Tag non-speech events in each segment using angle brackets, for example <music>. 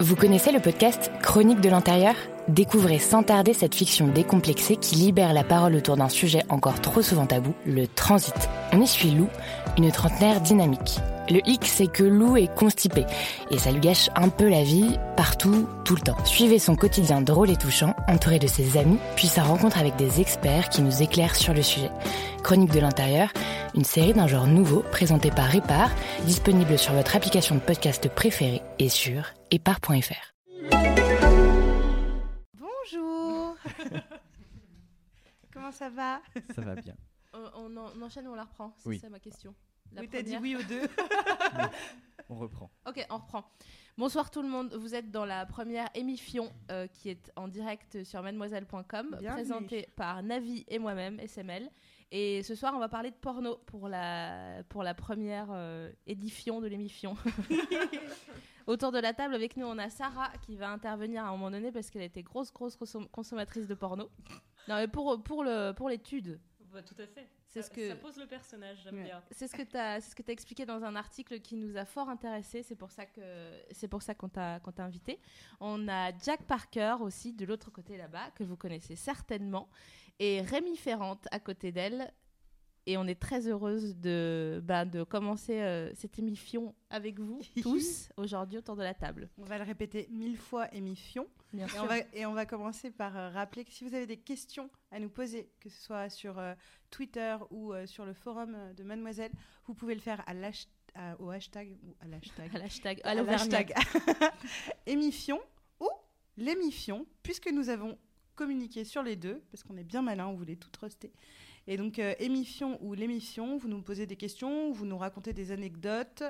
Vous connaissez le podcast Chronique de l'intérieur? Découvrez sans tarder cette fiction décomplexée qui libère la parole autour d'un sujet encore trop souvent tabou, le transit. On y suit Lou, une trentenaire dynamique. Le hic, c'est que Lou est constipée et ça lui gâche un peu la vie partout, tout le temps. Suivez son quotidien drôle et touchant, entouré de ses amis, puis sa rencontre avec des experts qui nous éclairent sur le sujet. Chronique de l'intérieur, une série d'un genre nouveau présentée par Répar, disponible sur votre application de podcast préférée et sur épar.fr. Bonjour <laughs> Comment ça va? Ça va bien. On, on en- on enchaîne ou on la reprend C'est Oui. ça ma question. La Oui, t'as dit oui aux deux. <laughs> On reprend. Ok, on reprend. Bonsoir tout le monde. Vous êtes dans la première émission euh, qui est en direct sur mademoiselle.com, présentée par Navi et moi-même, SML. Et ce soir, on va parler de porno pour la, pour la première euh, édition de l'émission. <laughs> Autour de la table, avec nous, on a Sarah qui va intervenir à un moment donné parce qu'elle a été grosse, grosse consom- consommatrice de porno. Non, mais pour, pour le- pour l'étude. Bah, tout à fait. C'est ça, ce que- ça pose le personnage, j'aime Ouais. bien. C'est ce que tu as, c'est ce que tu expliqué dans un article qui nous a fort intéressé. C'est pour ça que c'est pour ça qu'on t'a qu'on t'a invité. On a Jack Parker aussi de l'autre côté là-bas que vous connaissez certainement et Rémi Ferrante à côté d'elle. Et on est très heureuse de, bah, de commencer euh, cette émission avec vous <laughs> tous aujourd'hui autour de la table. On va le répéter mille fois, émission. Bien Et on, va, et on va commencer par euh, rappeler que si vous avez des questions à nous poser, que ce soit sur euh, Twitter ou euh, sur le forum de Mademoiselle, vous pouvez le faire à au hashtag ou à l'hashtag <laughs> À l'hashtag, à l'hashtag <laughs> émission ou l'émission, puisque nous avons communiqué sur les deux, parce qu'on est bien malin, on voulait tout truster. Et donc, euh, émission ou l'émission, vous nous posez des questions, vous nous racontez des anecdotes,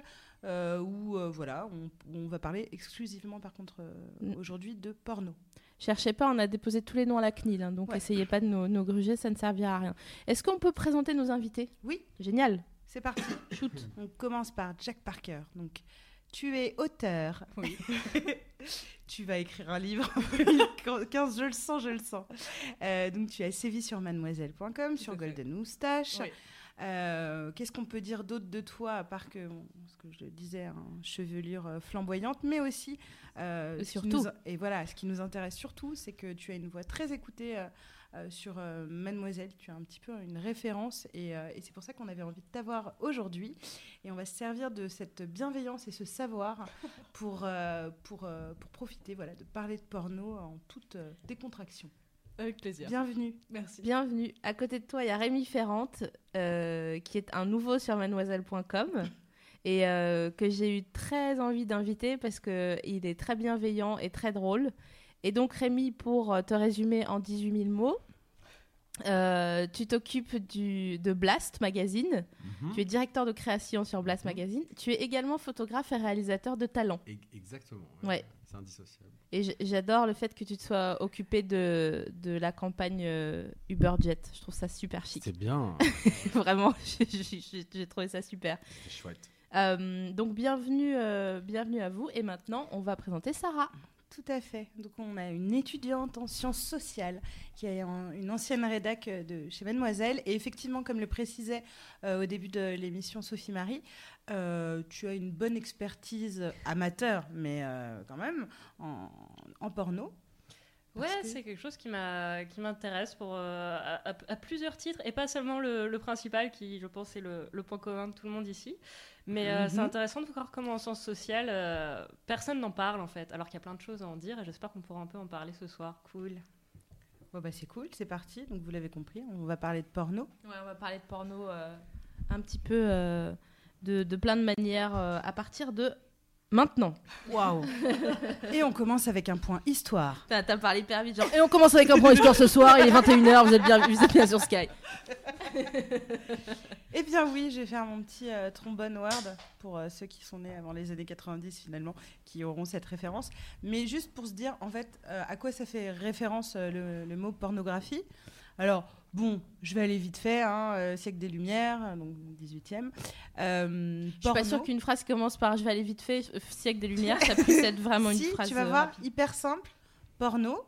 euh, ou euh, voilà, on, on va parler exclusivement, par contre, Mm. aujourd'hui, de porno. Cherchez pas, on a déposé tous les noms à la CNIL, hein, donc Ouais. essayez pas de nous, nous gruger, ça ne servira à rien. Est-ce qu'on peut présenter nos invités? Oui. Génial. C'est parti. Shoot. On commence par Jack Parker. Donc, tu es auteur. Oui. <laughs> tu vas écrire un livre. <laughs> 15, je le sens, je le sens. Euh, donc, tu as sévi sur mademoiselle.com, sur. Golden Moustache. Oui. Euh, Qu'est-ce qu'on peut dire d'autre de toi, à part que, bon, ce que je le disais, hein, chevelure euh, flamboyante, mais aussi. euh, surtout. nous- et voilà, ce qui nous intéresse surtout, c'est que tu as une voix très écoutée. Euh, sur euh, Mademoiselle, tu as un petit peu une référence et, euh, et c'est pour ça qu'on avait envie de t'avoir aujourd'hui et on va se servir de cette bienveillance et ce savoir <laughs> pour, euh, pour, euh, pour profiter voilà, de parler de porno en toute euh, décontraction. Avec plaisir. Bienvenue. Merci. Bienvenue. À côté de toi, il y a Rémi Ferrante, euh, qui est un nouveau sur mademoiselle.com et euh, que j'ai eu très envie d'inviter parce qu'il est très bienveillant et très drôle. Et donc, Rémi, pour euh, te résumer en 18 000 mots, euh, tu t'occupes de Blast Magazine. Mhm. Tu es directeur de création sur Blast Magazine. Tu es également photographe et réalisateur de talent. E- Exactement. Ouais. C'est indissociable. Et j'adore le fait que tu te sois occupé de, de la campagne euh, UberJet. Je trouve ça super chic. C'est bien. <laughs> Vraiment, <laughs> j'ai- trouvé ça super. C'est chouette. Euh, donc bienvenue, bienvenue à vous. Et maintenant, on va présenter Sarah. Tout à fait. Donc on a une étudiante en sciences sociales qui est en- une ancienne rédac euh, de chez Mademoiselle. Et effectivement, comme le précisait euh, au début de l'émission Sophie Marie, euh, tu as une bonne expertise amateur, mais euh, quand même, en, en porno. Ouais, que- c'est quelque chose qui m'intéresse pour euh, à, à- à plusieurs titres et pas seulement le, le principal qui, je pense, est le, le point commun de tout le monde ici. Mais euh, c'est Mhm. intéressant de voir comment en sciences sociales, euh, personne n'en parle en fait, alors qu'il y a plein de choses à en dire et j'espère qu'on pourra un peu en parler ce soir. Cool. Bon, bah, c'est cool, c'est parti. Donc vous l'avez compris, on va parler de porno. Ouais, on va parler de porno euh, un petit peu euh, de, de plein de manières euh, à partir de maintenant. Waouh <laughs> Et on commence avec un point histoire. T'as parlé hyper vite, genre. Et on commence avec un point histoire ce soir, il est 21h, vous êtes bien, vous êtes bien sur Sky. <laughs> Eh bien oui, je vais faire mon petit euh, trombone word pour euh, ceux qui sont nés avant les années 90 finalement, qui auront cette référence. Mais juste pour se dire en fait euh, à quoi ça fait référence le, le mot pornographie? Alors bon, je vais aller vite fait, hein, siècle des Lumières, donc 18e. Euh, Je suis pas sûre qu'une phrase commence par je vais aller vite fait, siècle des lumières, <laughs> ça puisse être vraiment si, une phrase. tu vas voir, rapide. hyper simple, porno,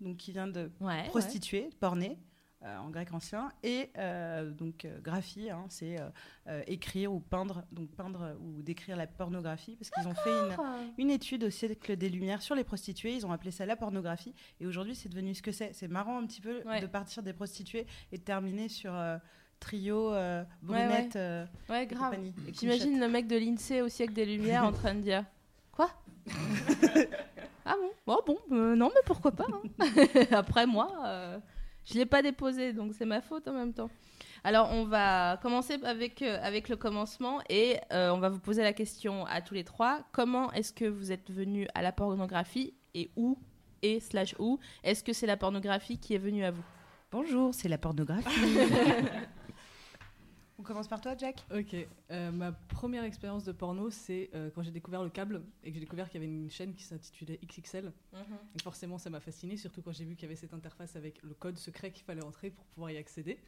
donc qui vient de Ouais, ouais. prostituée, porné, euh, en grec ancien, et euh, donc euh, graphie, hein, c'est euh, euh, écrire ou peindre, donc peindre euh, ou décrire la pornographie, parce qu'ils ont fait une, une étude au siècle des Lumières sur les prostituées, ils ont appelé ça la pornographie, et aujourd'hui c'est devenu ce que c'est. C'est marrant un petit peu Ouais. de partir des prostituées et de terminer sur euh, trio, euh, Ouais, ouais. brunette, euh, Ouais, et grave. J'imagine le mec de l'INSEE au siècle des Lumières en train de dire <laughs> Quoi? Ah bon? Oh bon, euh, non, mais pourquoi pas hein. <laughs> <laughs> Après, moi, je l'ai pas déposé, donc c'est ma faute en même temps. Alors, on va commencer avec, euh, avec le commencement et euh, on va vous poser la question à tous les trois. Comment est-ce que vous êtes venus à la pornographie et où et slash où? Est-ce que c'est la pornographie qui est venue à vous? Bonjour, c'est la pornographie. <laughs> On commence par toi, Jack Ok, euh, ma première expérience de porno, c'est euh, quand j'ai découvert le câble et que j'ai découvert qu'il y avait une chaîne qui s'intitulait XXL. Et forcément, ça m'a fasciné, surtout quand j'ai vu qu'il y avait cette interface avec le code secret qu'il fallait entrer pour pouvoir y accéder.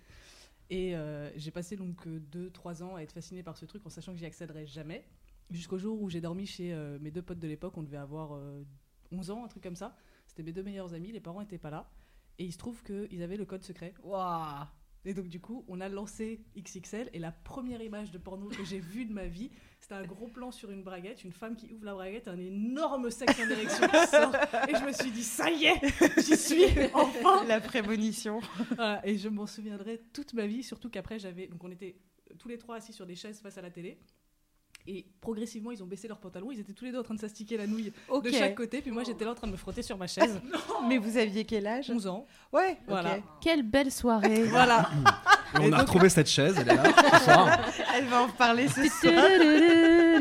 Et euh, j'ai passé donc 2-3 ans à être fasciné par ce truc en sachant que j'y accéderais jamais. Jusqu'au jour où j'ai dormi chez mes deux potes de l'époque, on devait avoir euh, 11 ans, un truc comme ça. C'était mes deux meilleurs amis, les parents n'étaient pas là. Et il se trouve qu'ils avaient le code secret. Waouh Et donc, du coup, on a lancé XXL et la première image de porno que j'ai vue de ma vie, c'était un gros plan sur une braguette, une femme qui ouvre la braguette, un énorme sexe en érection qui sort. Et je me suis dit, ça y est, j'y suis, enfin La prémonition. Voilà, Et je m'en souviendrai toute ma vie, surtout qu'après, j'avais. Donc, on était tous les trois assis sur des chaises face à la télé. Et progressivement, ils ont baissé leurs pantalons. Ils étaient tous les deux en train de s'astiquer la nouille de chaque côté. Puis moi, j'étais là en train de me frotter sur ma chaise. <laughs> Mais vous aviez quel âge 11 ans. Ouais, Voilà. Quelle belle soirée <laughs> Voilà. Et on Et a donc- retrouvé cette chaise, elle est là, ce soir. Elle va en reparler ce <laughs> soir.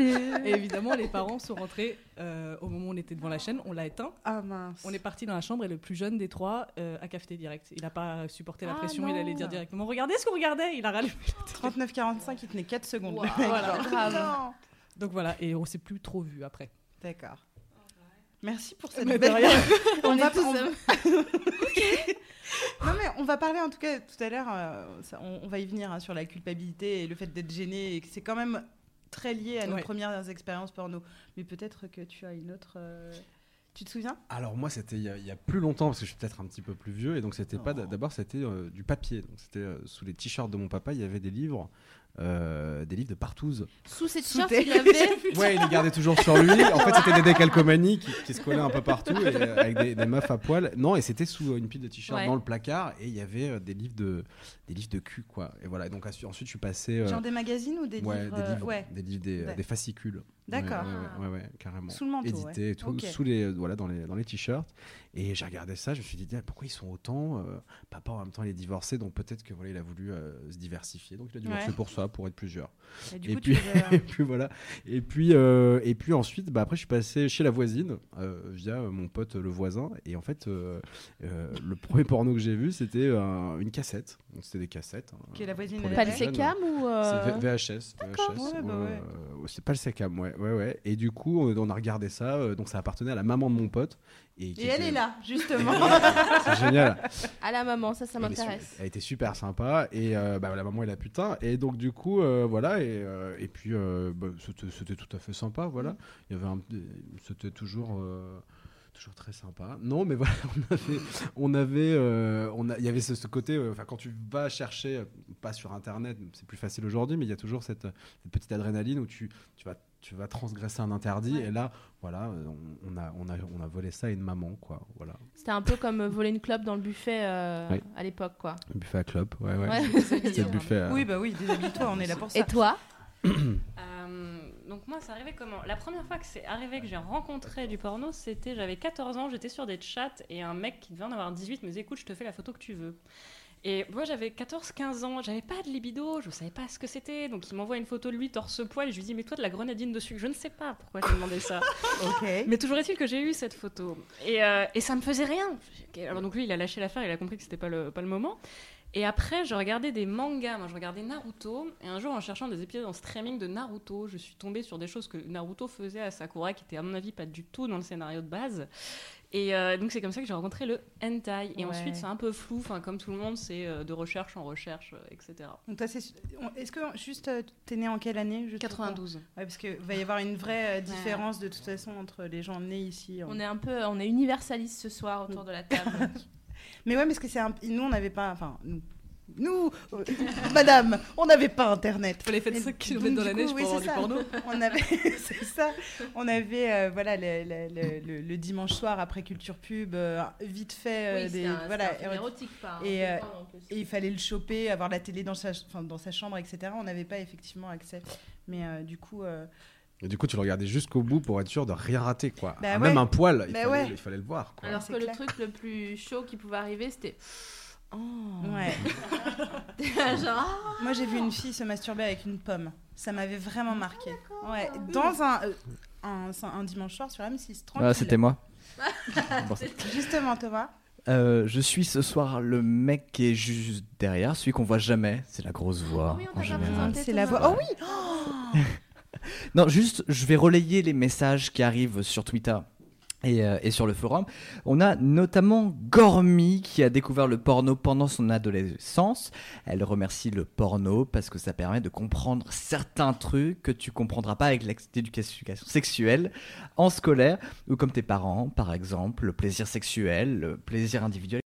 <laughs> Et évidemment, les parents sont rentrés euh, au moment où on était devant la chaîne. On l'a éteint. Ah mince. On est parti dans la chambre et le plus jeune des trois euh, a cafeté direct. Il n'a pas supporté la Ah pression, il non. allait dire directement Regardez ce qu'on regardait Il a rallumé. 39-45, il tenait 4 secondes. Wow, le mec, voilà, genre, <laughs> grave. Donc voilà, et on s'est plus trop vu après. D'accord. Merci pour cette Mais de belle... rien. <laughs> on, est tous on- am- Non mais on va parler en tout cas tout à l'heure, euh, ça- on, on va y venir hein, sur la culpabilité et le fait d'être gêné et que c'est quand même très lié à nos Ouais. premières expériences porno. Mais peut-être que tu as une autre... euh, Tu te souviens? Alors moi c'était il y, a- il y a plus longtemps parce que je suis peut-être un petit peu plus vieux et donc c'était pas d'abord c'était euh, du papier donc c'était euh, sous les t-shirts de mon papa il y avait des livres euh, des livres de partouze. Sous cette Sous shirt, tes- il avait. <laughs> Ouais il les gardait toujours sur lui. En fait c'était des décalcomanies qui, qui se collaient un peu partout et, euh, avec des, des meufs à poil. Non et c'était sous euh, une pile de t-shirts Ouais. dans le placard et il y avait euh, des livres de des livres de cul quoi. Et voilà et donc ensuite je suis passé euh, Genre des magazines ou des ouais, livres des livres, ouais. des livres des, Ouais. des fascicules. D'accord. Ouais, ouais, ouais, ouais, carrément. Sous le manteau, Édité ouais. et tout, sous les, voilà, dans les, dans les t-shirts. Et j'ai regardé ça, je me suis dit, pourquoi ils sont autant euh, Papa, en même temps, il est divorcé, donc peut-être que voilà, il a voulu euh, se diversifier. Donc il a divorcé Ouais. pour ça, pour être plusieurs. Et du Et coup, puis, euh, <laughs> et puis voilà. Et puis, euh, et puis ensuite, bah, après, je suis passé chez la voisine euh, via mon pote le voisin. Et en fait, euh, euh, le premier porno que j'ai vu, c'était euh, une cassette. Donc c'était des cassettes. hein, Que la voisine Pas le sécam ou. euh, C'est VHS. D'accord, VHS, ouais, bah euh, c'est pas le Secam, ouais, ouais, ouais. Et du coup, on a regardé ça. euh, donc, ça appartenait à la maman de mon pote. <laughs> Et, elle est là, justement. C'est génial. À la maman, ça, ça m'intéresse. Elle était super sympa. Et euh, bah, la maman est la putain. Et donc, du coup, euh, voilà. Et, euh, et puis, euh, bah, c'était c'était tout à fait sympa. Voilà. Il y avait un. C'était toujours. euh, Toujours très sympa. Non, mais voilà, on avait, on avait, euh, on a, il y avait ce, ce côté. euh, Enfin, quand tu vas chercher, pas sur Internet, c'est plus facile aujourd'hui, mais il y a toujours cette, cette petite adrénaline où tu, tu vas, tu vas transgresser un interdit. Et là, voilà, euh, on, on a, on a, on a volé ça à une maman, quoi. Voilà, C'était un peu comme euh, voler une clope dans le buffet euh, Oui. à l'époque, quoi. le buffet à club, ouais, ouais. Ouais. <laughs> C'était le buffet. à- oui, bah oui, déshabille-toi, on est là pour ça. Et toi <coughs> Euh, donc moi, c'est arrivé comment? La première fois que c'est arrivé que j'ai rencontré du porno, c'était j'avais 14 ans, j'étais sur des chats et un mec qui devait en avoir 18 me disait écoute, je te fais la photo que tu veux. Et moi j'avais 14-15 ans, j'avais pas de libido, je savais pas ce que c'était, donc il m'envoie une photo de lui torse poil et je lui dis mais toi de la grenadine dessus, je ne sais pas pourquoi tu demandé ça. <laughs> Mais toujours est-il que j'ai eu cette photo. Et, euh, et ça me faisait rien. Alors donc lui, il a lâché l'affaire, il a compris que c'était pas le, pas le moment. Et après, je regardais des mangas. Moi, je regardais Naruto. Et un jour, en cherchant des épisodes en streaming de Naruto, je suis tombée sur des choses que Naruto faisait à Sakura, qui étaient, à mon avis, pas du tout dans le scénario de base. Et euh, donc, c'est comme ça que j'ai rencontré le hentai. Et Ouais. ensuite, c'est un peu flou. Enfin, comme tout le monde, c'est euh, de recherche en recherche, euh, etc. Donc toi, c'est- Est-ce que juste t'es né en quelle année juste pour- 92. Ouais, parce qu'il va y avoir une vraie différence de toute façon entre les gens nés ici. en- On est un peu, on est universaliste ce soir autour de la table. <laughs> Mais ouais, parce que c'est un... nous, on n'avait pas, enfin nous, nous, euh, Madame, on n'avait pas Internet. Fallait faire Mais 5 donc, km dans la neige oui, pour avoir c'est du porno. On avait, <laughs> c'est ça. On avait, euh, voilà, le, le- le- le- le dimanche soir après culture pub, euh, vite fait euh, Oui, des, un, voilà, un érotique. érotique, pas Et, euh. Et il fallait le choper, avoir la télé dans sa, enfin, dans sa chambre, etc. On n'avait pas effectivement accès. Mais euh, du coup, euh, Et du coup, tu le regardais jusqu'au bout pour être sûr de rien rater, quoi. Bah Ah, ouais. Même un poil, il, Bah fallait, ouais. il fallait le voir, quoi. Alors que le truc le plus chaud qui pouvait arriver, c'était. Oh. ouais. <laughs> Genre. Moi, j'ai vu une fille se masturber avec une pomme. Ça m'avait vraiment marqué. ouais. Ah, Dans un, euh, un, un dimanche soir sur M6, tranquille. Voilà, c'était moi. <laughs> Bon, Justement, Thomas. Euh, je suis ce soir le mec qui est juste derrière, celui qu'on voit jamais. C'est la grosse voix. Oui, on en général. C'est la voix. Oh oui <laughs> Non, juste, je vais relayer les messages qui arrivent sur Twitter. Et, euh, et sur le forum, on a notamment Gormy qui a découvert le porno pendant son adolescence. Elle remercie le porno parce que ça permet de comprendre certains trucs que tu comprendras pas avec l'éducation sexuelle en scolaire ou comme tes parents, par exemple, le plaisir sexuel, le plaisir individuel.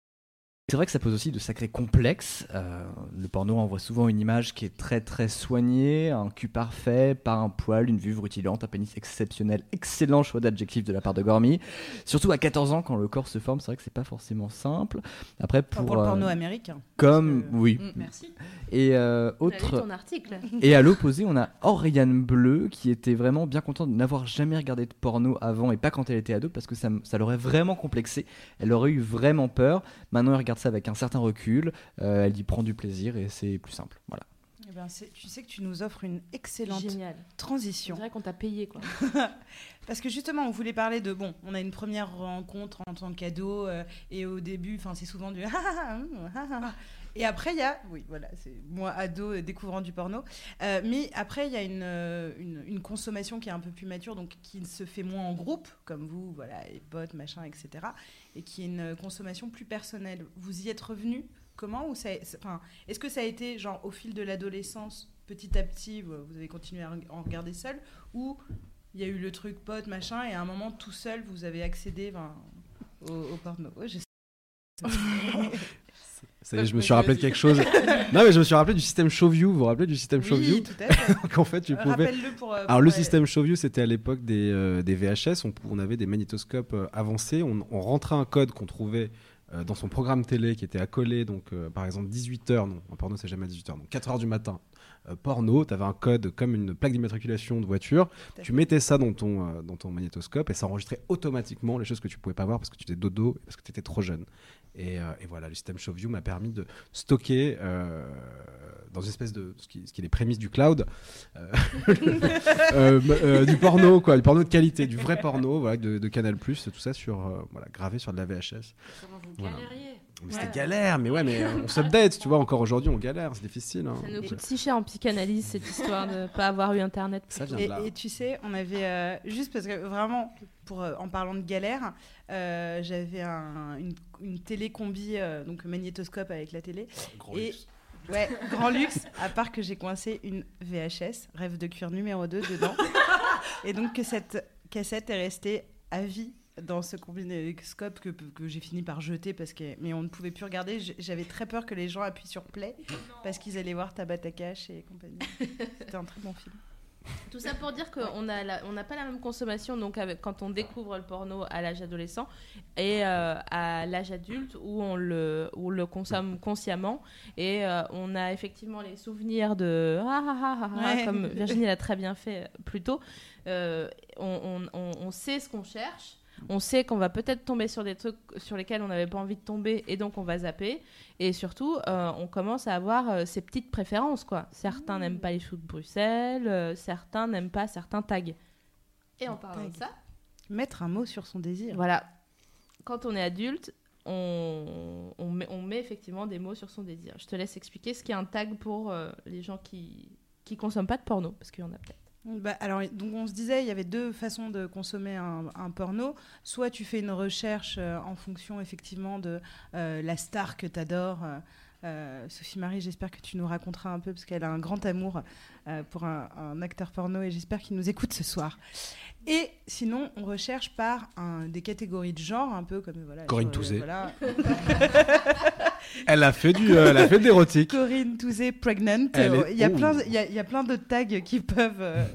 C'est vrai que ça pose aussi de sacrés complexes. Euh, le porno envoie souvent une image qui est très très soignée, un cul parfait, pas un poil, une vulve rutilante, un pénis exceptionnel. Excellent choix d'adjectif de la part de Gormy. Surtout à 14 ans, quand le corps se forme, c'est vrai que c'est pas forcément simple. Après, Enfin, pour, Pour le euh, porno américain. comme que- oui. Mm. Merci. Et euh, autre ton article. et à l'opposé, on a Oriane Bleu qui était vraiment bien contente de n'avoir jamais regardé de porno avant et pas quand elle était ado parce que ça, ça l'aurait vraiment complexé. Elle aurait eu vraiment peur. Maintenant, elle regarde ça avec un certain recul. Euh, elle y prend du plaisir et c'est plus simple. Voilà. Eh ben, c'est- tu sais que tu nous offres une excellente Génial. Transition. dirait qu'on t'a payé quoi. <laughs> Parce que justement, on voulait parler de bon, on a une première rencontre en tant qu'ado euh, et au début, enfin c'est souvent du ah, ah, ah, hum, ah, ah, ah. et après il y a oui voilà c'est moi ado découvrant du porno, Euh, mais après il y a une, euh, une une consommation qui est un peu plus mature donc qui se fait moins en groupe comme vous voilà les potes machin etc et qui est une consommation plus personnelle. Vous y êtes revenu comment ou est-ce que ça a été genre au fil de l'adolescence petit à petit vous avez continué à en regarder seul ou il y a eu le truc pote, machin, et à un moment, tout seul, vous avez accédé au, au porno? <laughs> Ça y est, je me suis rappelé de quelque chose. non, mais je me suis rappelé du système Showview. Vous vous rappelez du système Showview oui, tout à fait. <laughs> Donc en fait, tu pouvais. Pour. euh, Alors le pour, euh, système Showview, c'était à l'époque des, euh, des VHS. On, on avait des magnétoscopes euh, avancés. On, on rentrait un code qu'on trouvait dans son programme télé qui était accolé. Donc par exemple 18h, non, en porno c'est jamais à 18h, donc 4h du matin. porno, tu avais un code comme une plaque d'immatriculation de voiture. Tu mettais ça dans ton, euh, dans ton magnétoscope et ça enregistrait automatiquement les choses que tu pouvais pas voir parce que tu étais dodo et parce que tu étais trop jeune. Et, euh, et voilà, le système Showview m'a permis de stocker euh, dans une espèce de ce qui, ce qui est les prémices du cloud euh, <laughs> euh, euh, du porno quoi, du porno de qualité, du vrai porno, voilà, de, de Canal tout ça sur voilà, gravé sur de la VHS. Comment vous Voilà. galériez. C'était galère, mais ouais, mais euh, on s'update, tu vois, encore aujourd'hui on galère, c'est difficile. hein. Ça nous coûte si cher en psychanalyse cette histoire de pas avoir eu internet. Ça vient Et, de là. et tu sais, on avait euh, juste parce que vraiment, pour euh, en parlant de galère, euh, j'avais un- une, une télé combi, euh, donc magnétoscope avec la télé. Gros et- luxe. Ouais, grand luxe, à part que j'ai coincé une VHS, rêve de cuir numéro 2 dedans. <laughs> et donc que cette cassette est restée à vie dans ce combinoscope que, que j'ai fini par jeter parce que mais on ne pouvait plus regarder. J'avais très peur que les gens appuient sur play parce qu'ils allaient voir Tabatakash et compagnie. <laughs> C'était un très bon film. Tout ça pour dire qu'on n'a on n'a pas la même consommation donc avec, quand on découvre le porno à l'âge adolescent et euh, à l'âge adulte où on le, où on le consomme consciemment et euh, on a effectivement les souvenirs de ah, ah, ah, ah, ah, Ouais. comme Virginie l'a très bien fait plus tôt. Euh, on- on- on sait ce qu'on cherche. On sait qu'on va peut-être tomber sur des trucs sur lesquels on n'avait pas envie de tomber et donc on va zapper. Et surtout, euh, on commence à avoir euh, ses petites préférences. quoi. Certains n'aiment pas les choux de Bruxelles, euh, certains n'aiment pas certains tags. Et en parlant de Tag. ça, Mettre un mot sur son désir. voilà, quand on est adulte, on, on, met, on met effectivement des mots sur son désir. Je te laisse expliquer ce qu'est un tag pour euh, les gens qui qui consomment pas de porno, parce qu'il y en a peut-être. Bah, donc on se disait, il y avait deux façons de consommer un, porno. Soit tu fais une recherche euh, en fonction effectivement de euh, la star que tu adores. Sophie Marie, j'espère que tu nous raconteras un peu parce qu'elle a un grand amour euh, pour un, un acteur porno et j'espère qu'il nous écoute ce soir. Et sinon, on recherche par un, des catégories de genre, un peu comme voilà. Corinne euh, Touzé. voilà. <laughs> Elle a fait du, euh, elle a fait de l'érotique. Corinne Touzé pregnant. Il y a Oh. plein, il y a, il y a plein de tags qui peuvent. euh, <laughs>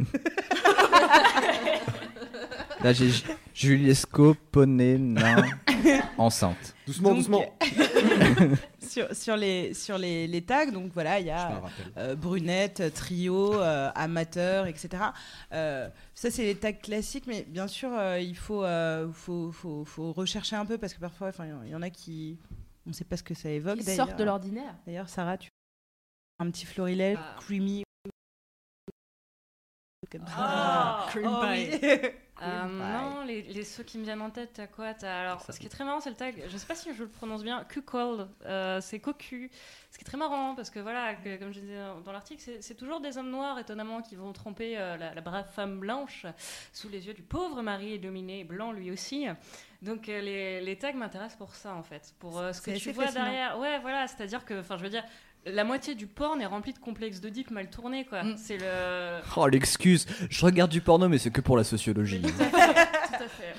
Là, j'ai Ju- Juliesco, poney, nain, <laughs> enceinte. Doucement, Donc, doucement. Sur, sur les sur les, les tags. Donc voilà, il y a euh, brunette, trio, euh, amateur, etc. Euh, ça c'est les tags classiques, mais bien sûr euh, il faut, euh, faut, faut faut rechercher un peu parce que parfois, enfin il y en a qui on ne sait pas ce que ça évoque. Qui d'ailleurs. sortent de l'ordinaire. D'ailleurs, Sarah, tu un petit florilège Ah. creamy. Comme ça. Ah. Cream Oh, pie. oui. <laughs> Euh, non, les, les ceux qui me viennent en tête, t'as quoi Alors, ce qui est très marrant, c'est le tag. Je sais pas si je le prononce bien. Q-call, euh, c'est cocu. Ce qui est très marrant parce que voilà, que- comme je disais dans l'article, c'est- toujours des hommes noirs étonnamment qui vont tromper euh, la, la brave femme blanche sous les yeux du pauvre mari dominé blanc lui aussi. Donc les, les tags m'intéressent pour ça en fait, pour euh, ce que tu vois fascinant. derrière. Ouais, voilà, c'est-à-dire que, enfin, je veux dire. La moitié du porn est remplie de complexes d'Oedipe mal tournés, quoi. Mm. C'est le. Oh, l'excuse. Je regarde du porno, mais c'est que pour la sociologie. Tout à fait. tout à fait.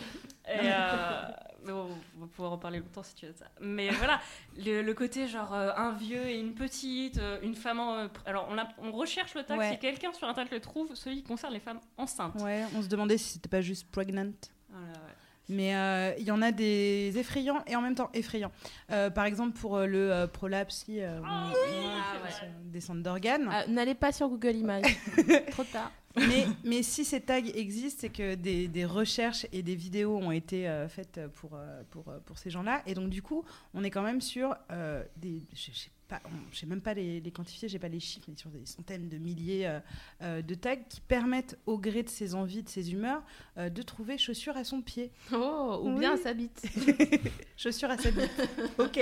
Et euh, mais bon, on va pouvoir en parler longtemps si tu veux de ça. Mais voilà, le, le côté genre euh, un vieux et une petite, euh, une femme. en- alors on, a- on recherche le tag, Ouais. si quelqu'un sur internet le trouve, celui qui concerne les femmes enceintes. Ouais, on se demandait si c'était pas juste pregnant. Voilà, ouais. Mais euh, il y en a des effrayants et en même temps effrayants. Euh, par exemple, pour euh, le euh, prolapse, si, euh, Ah ah ouais. descente d'organes. N'allez pas sur Google Images. <laughs> Trop tard. mais, mais si ces tags existent, c'est que des, des recherches et des vidéos ont été euh, faites pour, pour, pour ces gens-là. Et donc, du coup, on est quand même sur euh, des. Je sais pas, on- je sais même pas les, les quantifier, j'ai pas les chiffres, mais sur des centaines de milliers euh, euh, de tags qui permettent, au gré de ses envies, de ses humeurs, euh, de trouver chaussures à son pied. Oh, ou Oui. bien sa bite. <laughs> Chaussures à sa bite. <laughs> ok.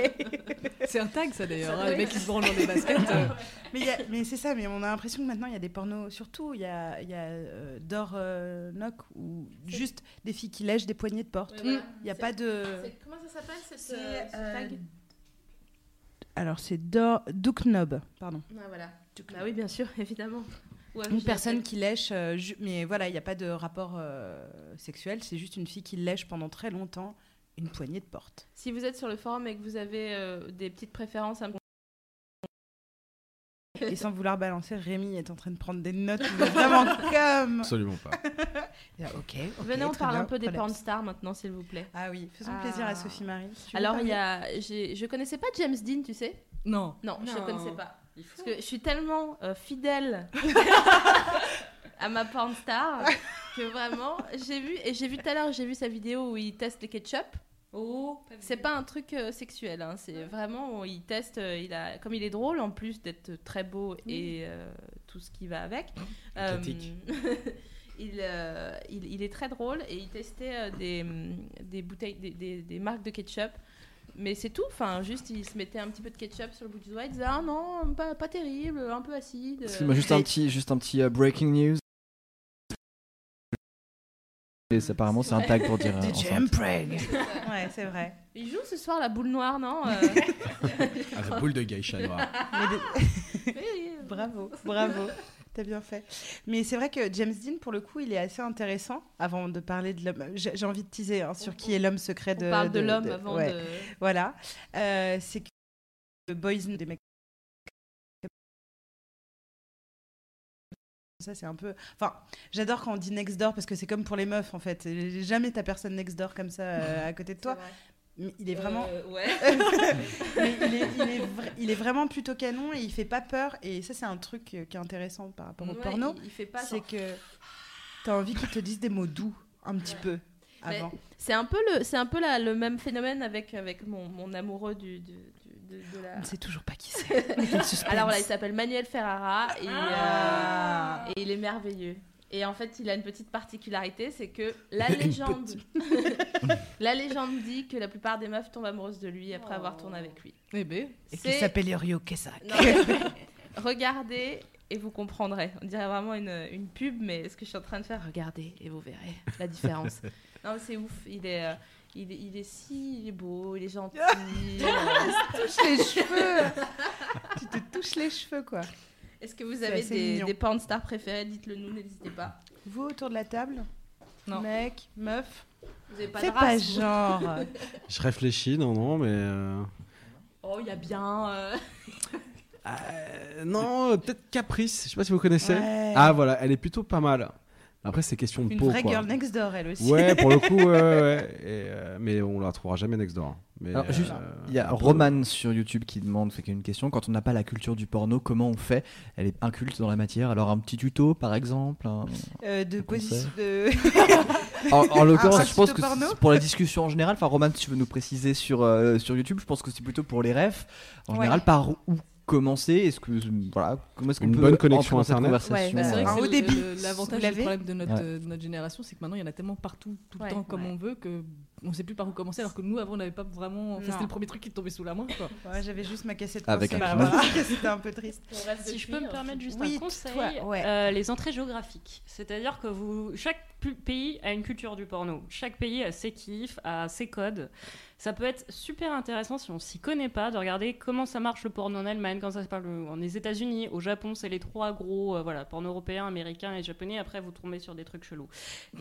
C'est un tag, ça d'ailleurs. Hein, les mecs qui se branlent dans des <laughs> baskets. euh. Mais, il y a- mais c'est ça, mais on a l'impression que maintenant il y a des pornos, surtout il y a, y a euh, Dor euh, Knock ou juste des filles qui lèchent des poignées de porte. Il n'y a pas de. Comment ça s'appelle ce, C'est, ce euh, tag Alors c'est Dor Duke Knob, pardon. Ah, voilà. Bah oui, bien sûr, <laughs> évidemment. Ouais, Une personne qui lèche, euh, mais voilà, il n'y a pas de rapport euh, sexuel, c'est juste une fille qui lèche pendant très longtemps une poignée de porte. Si vous êtes sur le forum et que vous avez euh, des petites préférences à me Et <laughs> sans vouloir balancer, Rémi est en train de prendre des notes, vraiment <laughs> comme. Absolument pas. <laughs> Ok. Venez, on parle bien, un peu des porn stars maintenant, s'il vous plaît. Ah oui, faisons Ah. plaisir à Sophie Marie. Alors, il y a. Je connaissais pas James Dean, tu sais? Non. Non, je Non. ne connaissais pas. Parce que je suis tellement euh, fidèle à ma porn star que vraiment, j'ai vu, et j'ai vu tout à l'heure, j'ai vu sa vidéo où il teste les ketchup. Oh, C'est pas un truc euh, sexuel, hein, c'est vraiment, il teste, euh, il a, comme il est drôle en plus d'être très beau et euh, tout ce qui va avec. euh, Athétique. <laughs> il, euh, il, il est très drôle et il testait euh, des, des bouteilles, des, des- des marques de ketchup. Mais c'est tout, enfin, juste il se mettait un petit peu de ketchup sur le bout du doigt, il disait Ah non, pas, pas terrible, un peu acide. Excuse-moi, juste un <laughs> petit, juste un petit breaking news. Et apparemment, c'est un tag pour dire. euh, <laughs> preg. <laughs> ouais, c'est vrai. Il joue ce soir la boule noire, non Euh, <laughs> Ah, la boule de geisha noire. Bravo, bravo. T'as bien fait. Mais c'est vrai que James Dean, pour le coup, il est assez intéressant. Avant de parler de l'homme, j'ai envie de teaser hein, sur qui est l'homme secret de. On parle de, l'homme avant ouais. de. Voilà. Euh, c'est que le boys des mecs. Ça, c'est un peu. Enfin, j'adore quand on dit next door parce que c'est comme pour les meufs en fait. Jamais ta personne next door comme ça euh, <laughs> à côté de toi. Mais il est vraiment. Euh, ouais. <laughs> Mais il, est, il, est vra- il est vraiment plutôt canon et il fait pas peur. Et ça, c'est un truc euh, qui est intéressant par rapport au Ouais, porno. Il, il fait pas. C'est que t'as envie qu'il te dise des mots doux un petit peu Mais avant. C'est un peu le, c'est un peu la- le même phénomènème avec avec mon, mon amoureux du- de, de la. On ne sait toujours pas qui c'est. <laughs> Alors voilà, il s'appelle Manuel Ferrara et, Ah. euh, et il est merveilleux. Et en fait, il a une petite particularité, c'est que la <laughs> légende, <laughs> la légende dit que la plupart des meufs tombent amoureuses de lui après avoir tourné avec lui. Eh ben, Et qui s'appelle Ryo Kesak. Regardez et vous comprendrez. On dirait vraiment une, une pub, mais ce que je suis en train de faire, regardez et vous verrez la différence. non, mais c'est ouf. Il est, euh, il, est, il est si il est beau, il est gentil. <laughs> euh, touche les cheveux. tu te touches les cheveux, quoi. Est-ce que vous C'est avez des, des porn stars préférés? Dites-le nous, n'hésitez pas. Vous autour de la table? Non. Mec, meuf? Vous avez pas de pas vous? genre. <laughs> Je réfléchis, non, non, mais. euh, Oh, il y a bien. euh, <laughs> euh, non, peut-être Caprice, je sais pas si vous connaissez. Ouais. Ah voilà, elle est plutôt pas mal. Après, c'est question de Une peau. vraie quoi. girl next door, elle aussi. Ouais, pour le <laughs> coup, ouais, ouais, ouais. Et, euh, mais on la retrouvera jamais next door. Mais, Alors, juste, euh, Il y a Roman sur YouTube qui demande, fait qu'il y a une question, quand on n'a pas la culture du porno, comment on fait? Elle est inculte dans la matière, alors un petit tuto par exemple un- Euh, de position de. <laughs> En, en l'occurrence, je pense que pour la discussion en général, enfin Roman, si tu veux nous préciser sur, euh, sur YouTube, je pense que c'est plutôt pour les refs. En Ouais. général, par où commencer Est-ce que voilà, comment est-ce qu'on peut bonne connexion Internet. conversation Ouais, Bah, c'est vrai Un que haut c'est débit. le- le- L'avantage le problème de notre, Ouais. euh, de notre génération, c'est que maintenant il y en a tellement partout, tout le Ouais, temps, comme ouais. on veut, que on sait plus par où commencer. Alors que nous, avant, on n'avait pas vraiment. Enfin, c'était le premier truc qui tombait sous la main. Quoi. <laughs> Ouais, j'avais juste ma cassette Avec un Barbara, <laughs> C'était un peu triste. Si je peux me permettre juste Oui, un conseil, toi, ouais. euh, les entrées géographiques. C'est-à-dire que vous, chaque pays a une culture du porno. Chaque pays a ses kiffs, a ses codes. Ça peut être super intéressant si on s'y connaît pas de regarder comment ça marche le porno en Allemagne, quand ça se parle en les États-Unis, au Japon, c'est les trois gros, euh, voilà, porno européen, américain et japonais. Après, vous tombez sur des trucs chelous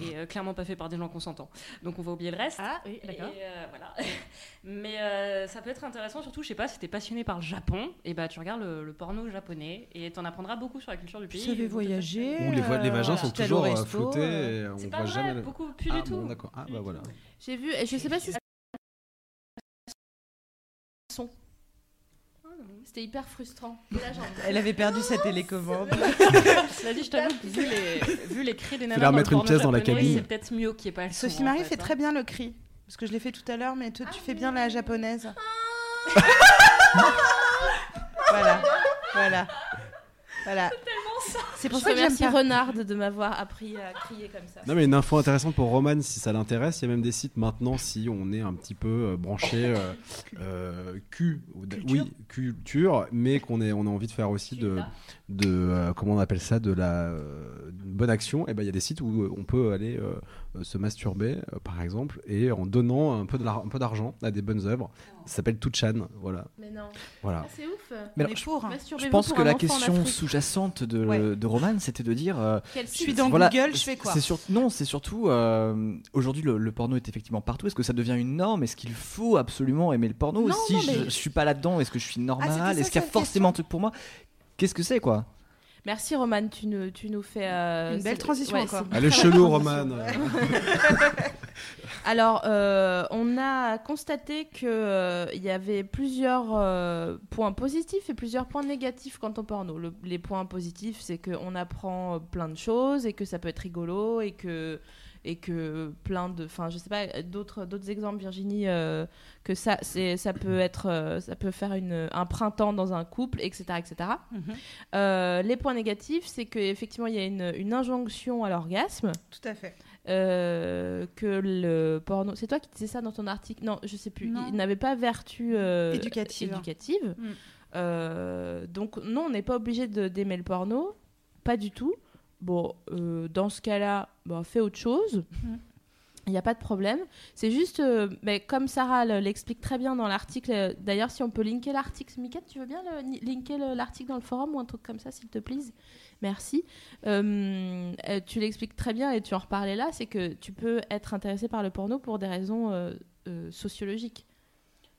et euh, clairement pas fait par des gens consentants. Donc on va oublier le reste. Ah, oui, d'accord. euh, voilà. <laughs> Mais euh, ça peut être intéressant, surtout, je sais pas, si t'es passionné par le Japon, et bah tu regardes le, le porno japonais et t'en apprendras beaucoup sur la culture du Vous pays. savez vous- voyager. Où les, les vagins euh, sont toujours on C'est voit pas vrai, jamais. beaucoup plus ah, du tout. bon, d'accord. Ah, bah voilà. J'ai vu, et je sais pas si C'était hyper frustrant. Et là, j'ai- Elle avait perdu sa télécommande. <laughs> <laughs> Dit, je t'avoue que vu les, vu les cris des nanas leur dans le mettre une porno pièce dans la japonais, cabine. C'est peut-être mieux qu'il n'y ait pas le son, Sophie en Marie fait, fait hein. très bien le cri. Parce que je l'ai fait tout à l'heure, mais toi, tu fais bien la japonaise. <laughs> voilà. Voilà. Voilà. C'est pour Je ça que j'aime remercie pas. Renard de m'avoir appris à crier comme ça. Non mais une info intéressante pour Roman si ça l'intéresse, il y a même des sites maintenant si on est un petit peu euh, branché euh, <laughs> euh, d- Culture. oui culture, mais qu'on est on a envie de faire aussi de, de euh, comment on appelle ça de la euh, bonne action. Et ben il y a des sites où on peut aller se masturber euh, par exemple et en donnant un peu de d'argent à des bonnes œuvres. Ça s'appelle Tuchan, voilà Mais non. voilà. Ah, c'est ouf. Mais On alors, est pour. hein. Je pense pour que la question sous-jacente de, Ouais. de Roman, c'était de dire. euh, Quel Je suis dans voilà, Google, je fais quoi sur- Non, c'est surtout. euh, Aujourd'hui, le, le porno est effectivement partout. Est-ce que ça devient une norme? Est-ce qu'il faut absolument aimer le porno? Non, Si non, je, mais- je suis pas là-dedans, est-ce que je suis normal? ça, Est-ce qu'il y a forcément un truc pour moi? Qu'est-ce que c'est, quoi? Merci Roman, tu nous, tu nous fais. euh, Une belle transition ouais, encore. Elle est belle chelou transition. Roman. <laughs> Alors, euh, on a constaté qu'il y avait plusieurs euh, points positifs et plusieurs points négatifs quant au porno. Le- les points positifs, c'est qu'on apprend euh, plein de choses et que ça peut être rigolo et que et que plein de enfin je sais pas d'autres d'autres exemples Virginie euh, que ça c'est ça peut être euh, ça peut faire une, un printemps dans un couple etc etc Mhm. Euh, les points négatifs c'est qu'effectivement il y a une, une injonction à l'orgasme Tout à fait. euh, que le porno. C'est toi qui disais ça dans ton article? Non, je sais plus. Non. Il n'avait pas vertu euh, Éducative. éducative. Mm. Euh, donc non, on n'est pas obligé d'aimer le porno, pas du tout. Bon, euh, dans ce cas-là, bah, fais autre chose. Mm. Il n'y a pas de problème. C'est juste, euh, mais comme Sarah le- l'explique très bien dans l'article, euh, d'ailleurs, si on peut linker l'article, Mika, tu veux bien le- linker le- l'article dans le forum ou un truc comme ça, s'il te plaît Merci. Euh, tu l'expliques très bien et tu en reparlais là, c'est que tu peux être intéressé par le porno pour des raisons sociologiques.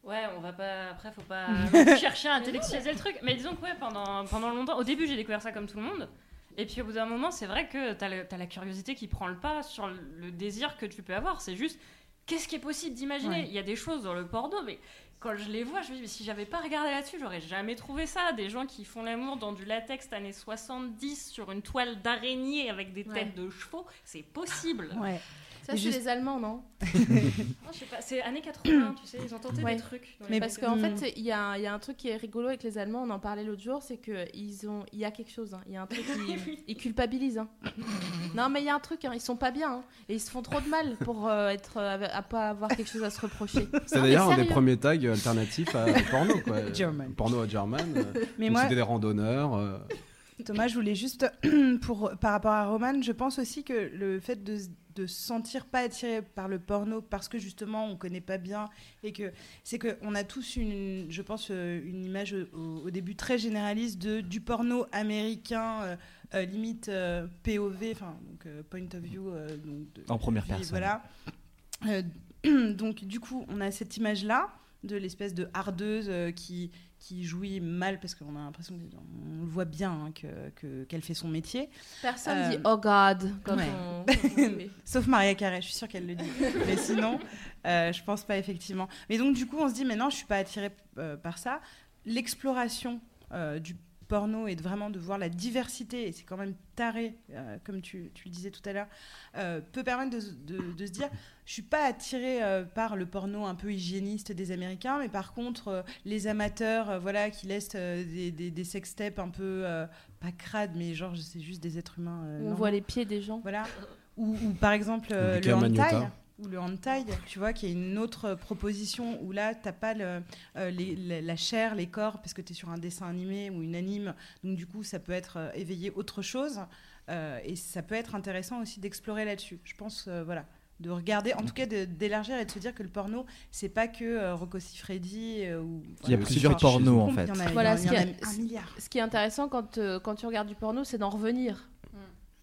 Ouais, on va pas. Après, faut pas <laughs> chercher à intellectualiser le truc. Mais disons que, ouais, pendant, pendant longtemps, au début, j'ai découvert ça comme tout le monde. Et puis, au bout d'un moment, c'est vrai que t'as le- t'as la curiosité qui prend le pas sur le, le désir que tu peux avoir. C'est juste, qu'est-ce qui est possible d'imaginer? Ouais. Il y a des choses dans le porno, mais quand je les vois, je me dis, mais si j'avais pas regardé là-dessus, j'aurais jamais trouvé ça. Des gens qui font l'amour dans du latex années 70 sur une toile d'araignée avec des Ouais. têtes de chevaux, c'est possible. Ouais. Ça, c'est juste- les Allemands, <laughs> non je sais pas, c'est années 80, tu sais, ils ont tenté Ouais. des trucs. dans les Mais Parce qu'en fait, il y, a un- il y a un truc qui est rigolo avec les Allemands, on en parlait l'autre jour, c'est qu'il y a quelque chose. hein. Il y a un truc <laughs> qui. ils culpabilisent. hein. non, mais il y a un truc, hein, ils sont pas bien. hein. et ils se font trop de mal pour euh, être, euh, à pas avoir quelque chose à se reprocher. C'est d'ailleurs un des premiers tags alternatifs à porno, quoi. <laughs> German. Porno à German. euh, Mais moi, C'était des randonneurs. euh, Thomas, je voulais juste, <clears throat> pour, par rapport à Roman, je pense aussi que le fait de, de se sentir pas attiré par le porno parce que justement on connaît pas bien et que c'est qu'on a tous une, je pense, euh, une image au, au début très généraliste de, du porno américain, euh, euh, limite euh, POV, enfin donc point of view. donc de- En première personne. Voilà. <clears throat> Donc du coup, on a cette image-là de l'espèce de hardeuse qui, qui jouit mal parce qu'on a l'impression qu'on le voit bien hein, que- que- qu'elle fait son métier. Personne Euh, dit Oh God quand ouais. on. <laughs> Sauf Maria Carré, je suis sûre qu'elle le dit. <laughs> Mais sinon, euh, je pense pas effectivement. Mais donc du coup, on se dit, mais non, je suis pas attirée euh, par ça. L'exploration euh, du porno et de vraiment de voir la diversité, et c'est quand même taré, euh, comme tu, tu le disais tout à l'heure, euh, peut permettre de, se- de- de se dire, je suis pas attirée euh, par le porno un peu hygiéniste des Américains, mais par contre, euh, les amateurs, euh, voilà, qui laissent euh, des, des, des sextapes un peu euh, pas crades, mais genre c'est juste des êtres humains. euh, On normaux. voit les pieds des gens. Voilà. Ou, ou par exemple euh, le hentai. Ou le hentai, tu vois, qui est une autre proposition où là, t'as pas le, euh, les- la, la chair, les corps, parce que tu es sur un dessin animé ou une anime, donc du coup, ça peut être euh, éveillé autre chose, euh, et ça peut être intéressant aussi d'explorer là-dessus. Je pense, euh, voilà, de regarder, en tout cas d'élargir et de se dire que le porno, c'est pas que euh, Rocco Siffredi euh, ou... Il y a plusieurs pornos en fait. en a, Voilà, il y en a- ce qui est- un milliard. Ce qui est intéressant quand, euh, quand tu regardes du porno, c'est d'en revenir.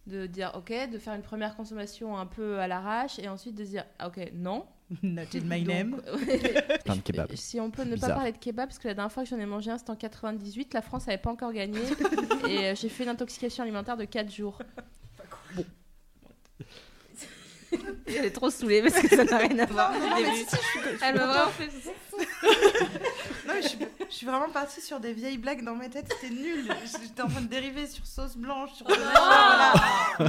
De dire ok, de faire une première consommation un peu à l'arrache et ensuite de dire ah, ok, non. <laughs> Not in my name. <laughs> Donc, Plein de kebabs. Si on peut ne pas parler de kebab, parce que la dernière fois que j'en ai mangé un, c'était en 98, la France n'avait pas encore gagné. <laughs> et euh, j'ai fait une intoxication alimentaire de 4 jours. Bon. Elle est trop saoulée parce que ça n'a rien à voir. au début. Elle m'a vraiment fait. Non, mais je, suis, je suis vraiment partie sur des vieilles blagues dans ma tête, c'était nul. J'étais en train de dériver sur sauce blanche, sur. Voilà.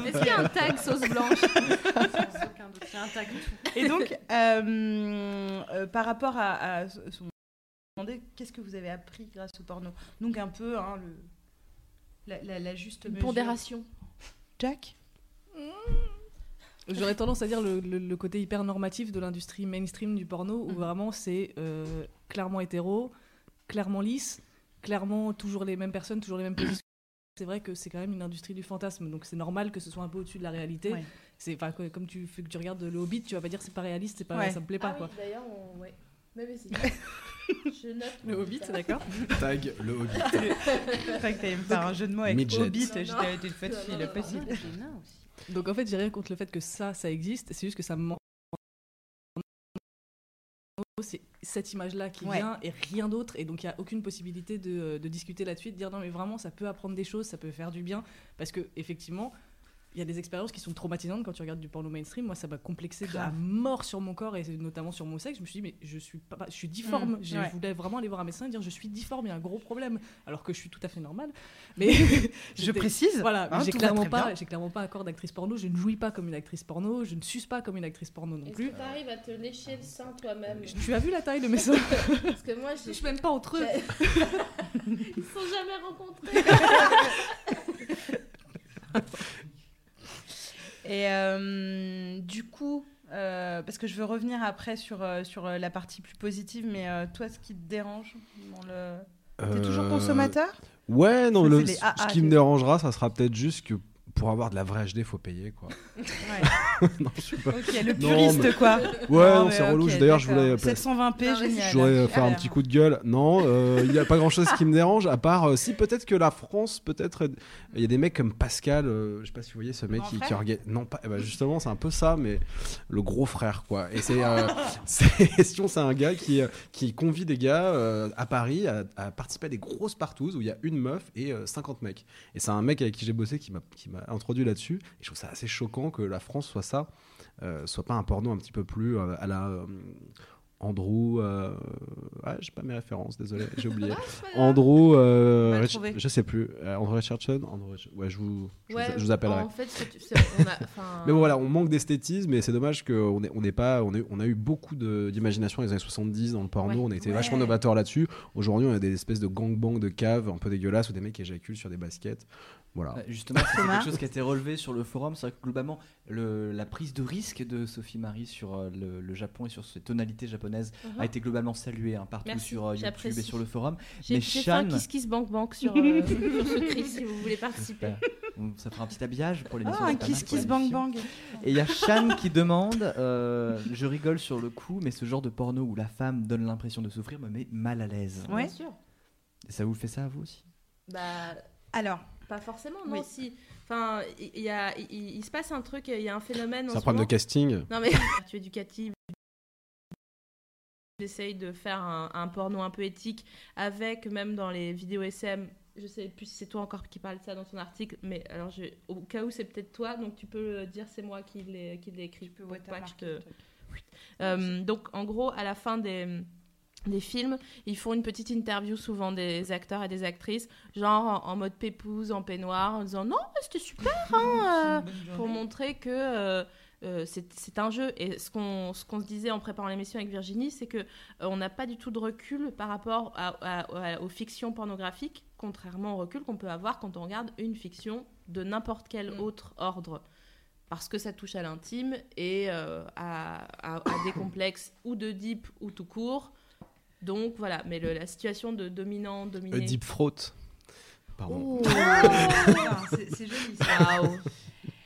Est-ce qu'il y a un tag sauce blanche Sans aucun doute, c'est un tag tout. Et donc, euh, euh, par rapport à, à ce- ce- on me demandait qu'est-ce que vous avez appris grâce au porno? Donc un peu hein, le, la, la- la juste Une mesure. pondération. Jack? J'aurais tendance à dire le, le- le côté hyper normatif de l'industrie mainstream du porno, où Mhm. vraiment c'est euh, clairement hétéro, clairement lisse, clairement toujours les mêmes personnes, toujours les mêmes positions. C'est vrai que c'est quand même une industrie du fantasme, donc c'est normal que ce soit un peu au-dessus de la réalité. Ouais. C'est enfin, comme tu fais que tu regardes le Hobbit, tu vas pas dire c'est pas réaliste, c'est pas, Ouais. ça me plaît pas Ah quoi. oui, d'ailleurs, on... ouais. <laughs> Je note. Le Hobbit, d'accord. Tag le Hobbit. <laughs> Je croyais que t'allais me faire un jeu de mots avec Midget. Hobbit. J'étais avec une fois de Non, fille, possible. Donc en fait, j'ai rien contre le fait que ça, ça existe, c'est juste que ça me manque. C'est cette image-là qui Ouais. vient et rien d'autre. Et donc, il n'y a aucune possibilité de, de discuter là-dessus, de dire non, mais vraiment, ça peut apprendre des choses, ça peut faire du bien. Parce que, effectivement, il y a des expériences qui sont traumatisantes quand tu regardes du porno mainstream. Moi, ça m'a complexé à Grave. mort sur mon corps et notamment sur mon sexe. Je me suis dit, mais je suis, pas, je suis difforme. Mm, ouais. Je voulais vraiment aller voir un médecin et dire, je suis difforme, il y a un gros problème. Alors que je suis tout à fait normale. <laughs> Mais Je précise. voilà, hein, j'ai clairement pas, clairement pas un corps d'actrice porno. Je ne jouis pas comme une actrice porno. Je ne suce pas comme une actrice porno non plus. que t'arrives à te lécher le sein toi-même? Tu as vu la taille de mes seins Parce que moi, <laughs> Je suis même pas entre eux. <laughs> Ils se sont jamais rencontrés. Et euh, du coup, euh, parce que je veux revenir après sur, euh, sur la partie plus positive, mais euh, toi, ce qui te dérange dans le... T'es toujours consommateur? Ouais, non, le- ce qui me dérangera, ça sera peut-être juste que pour avoir de la vraie HD, faut payer, quoi. Ouais. <laughs> non, je sais pas. Ok, le Non, puriste, mais- quoi. Ouais, non, c'est relou. ok, D'ailleurs, je voulais, 720p, Non, mais génial. je voudrais euh, faire un petit coup de gueule. Non, euh, il n'y a pas grand-chose qui me dérange, à part euh, si peut-être que la France, peut-être, euh, il y a des mecs comme Pascal, euh, je sais pas si vous voyez ce mec Grand qui. Non, pas, eh ben, justement, c'est un peu ça, mais le gros frère, quoi. Et c'est, euh, <laughs> c'est <laughs> question, c'est un gars qui, euh, qui convie des gars euh, à Paris à, à participer à des grosses partouzes où il y a une meuf et euh, 50 mecs. Et c'est un mec avec qui j'ai bossé qui m'a, qui m'a introduit là-dessus. Et je trouve ça assez choquant que la France soit ça, euh, soit pas un porno un petit peu plus euh, à la. euh, Andrew. Euh... Ah, j'ai pas mes références, désolé, <laughs> j'ai oublié. Andrew. Euh... Rich- trouver. Je sais plus. Andrew Richardson Andrew Ouais, je vous, je vous- Ouais, je vous appellerai. En fait, c'est- c'est- on a- enfin, <laughs> Mais bon, voilà, on manque d'esthétisme et c'est dommage qu'on ait- on ait pas, on, ait- on a eu beaucoup de- d'imagination dans les années 70 dans le porno, Ouais. on était Ouais. vachement novateurs là-dessus. Aujourd'hui, on a des espèces de gangbangs de caves un peu dégueulasses où des mecs qui éjaculent sur des baskets. Voilà. Ouais, Justement, c'est quelque chose qui a été relevé sur le forum. C'est vrai que globalement, le- la prise de risque de Sophie Marie sur euh, le, le Japon et sur ses tonalités japonaises Mhm. a été globalement saluée hein, partout Merci, sur euh, YouTube et sur le forum. Mais j'ai fait un Shan- kiss kiss bank bank sur, <laughs> euh, sur ce cri si vous voulez participer. Ça fera un petit habillage pour l'émission. Ah, un kiss kiss bang bang. Et il y a Shan qui demande euh, Je rigole sur le coup, mais ce genre de porno où la femme donne l'impression de souffrir me met mal à l'aise. Ouais. Bien sûr. Et ça vous fait ça à vous aussi? Bah, Alors, pas forcément, non. Oui. Si, enfin, il y, a, il, il se passe un truc, il y a un phénomène. C'est un ce problème de casting. Non mais <laughs> tu es éducative. J'essaye de faire un, un porno un peu éthique avec même dans les vidéos SM. Je sais plus si c'est toi encore qui parle de ça dans ton article, mais alors je, au cas où c'est peut-être toi, donc tu peux dire c'est moi qui l'ai qui l'ai écrit. peux pour ouais, pas t'as que je te-. Euh, donc en gros, à la fin des, des films, ils font une petite interview souvent des acteurs et des actrices, genre en, en mode pépouse, en peignoir, en disant non, c'était super, hein, <laughs> euh, pour montrer que euh, euh, c'est un jeu. Et ce qu'on ce qu'on se disait en préparant l'émission avec Virginie, c'est que on n'a pas du tout de recul par rapport à- à- à- aux fictions pornographiques, contrairement au recul qu'on peut avoir quand on regarde une fiction de n'importe quel Mm. autre ordre. Parce que ça touche à l'intime et euh, à, à- à des complexes ou de deep ou tout court. Donc voilà, mais le- la situation de dominant, dominé. Euh, deep throat. Pardon. Oh. Putain, c'est joli ça. Waouh.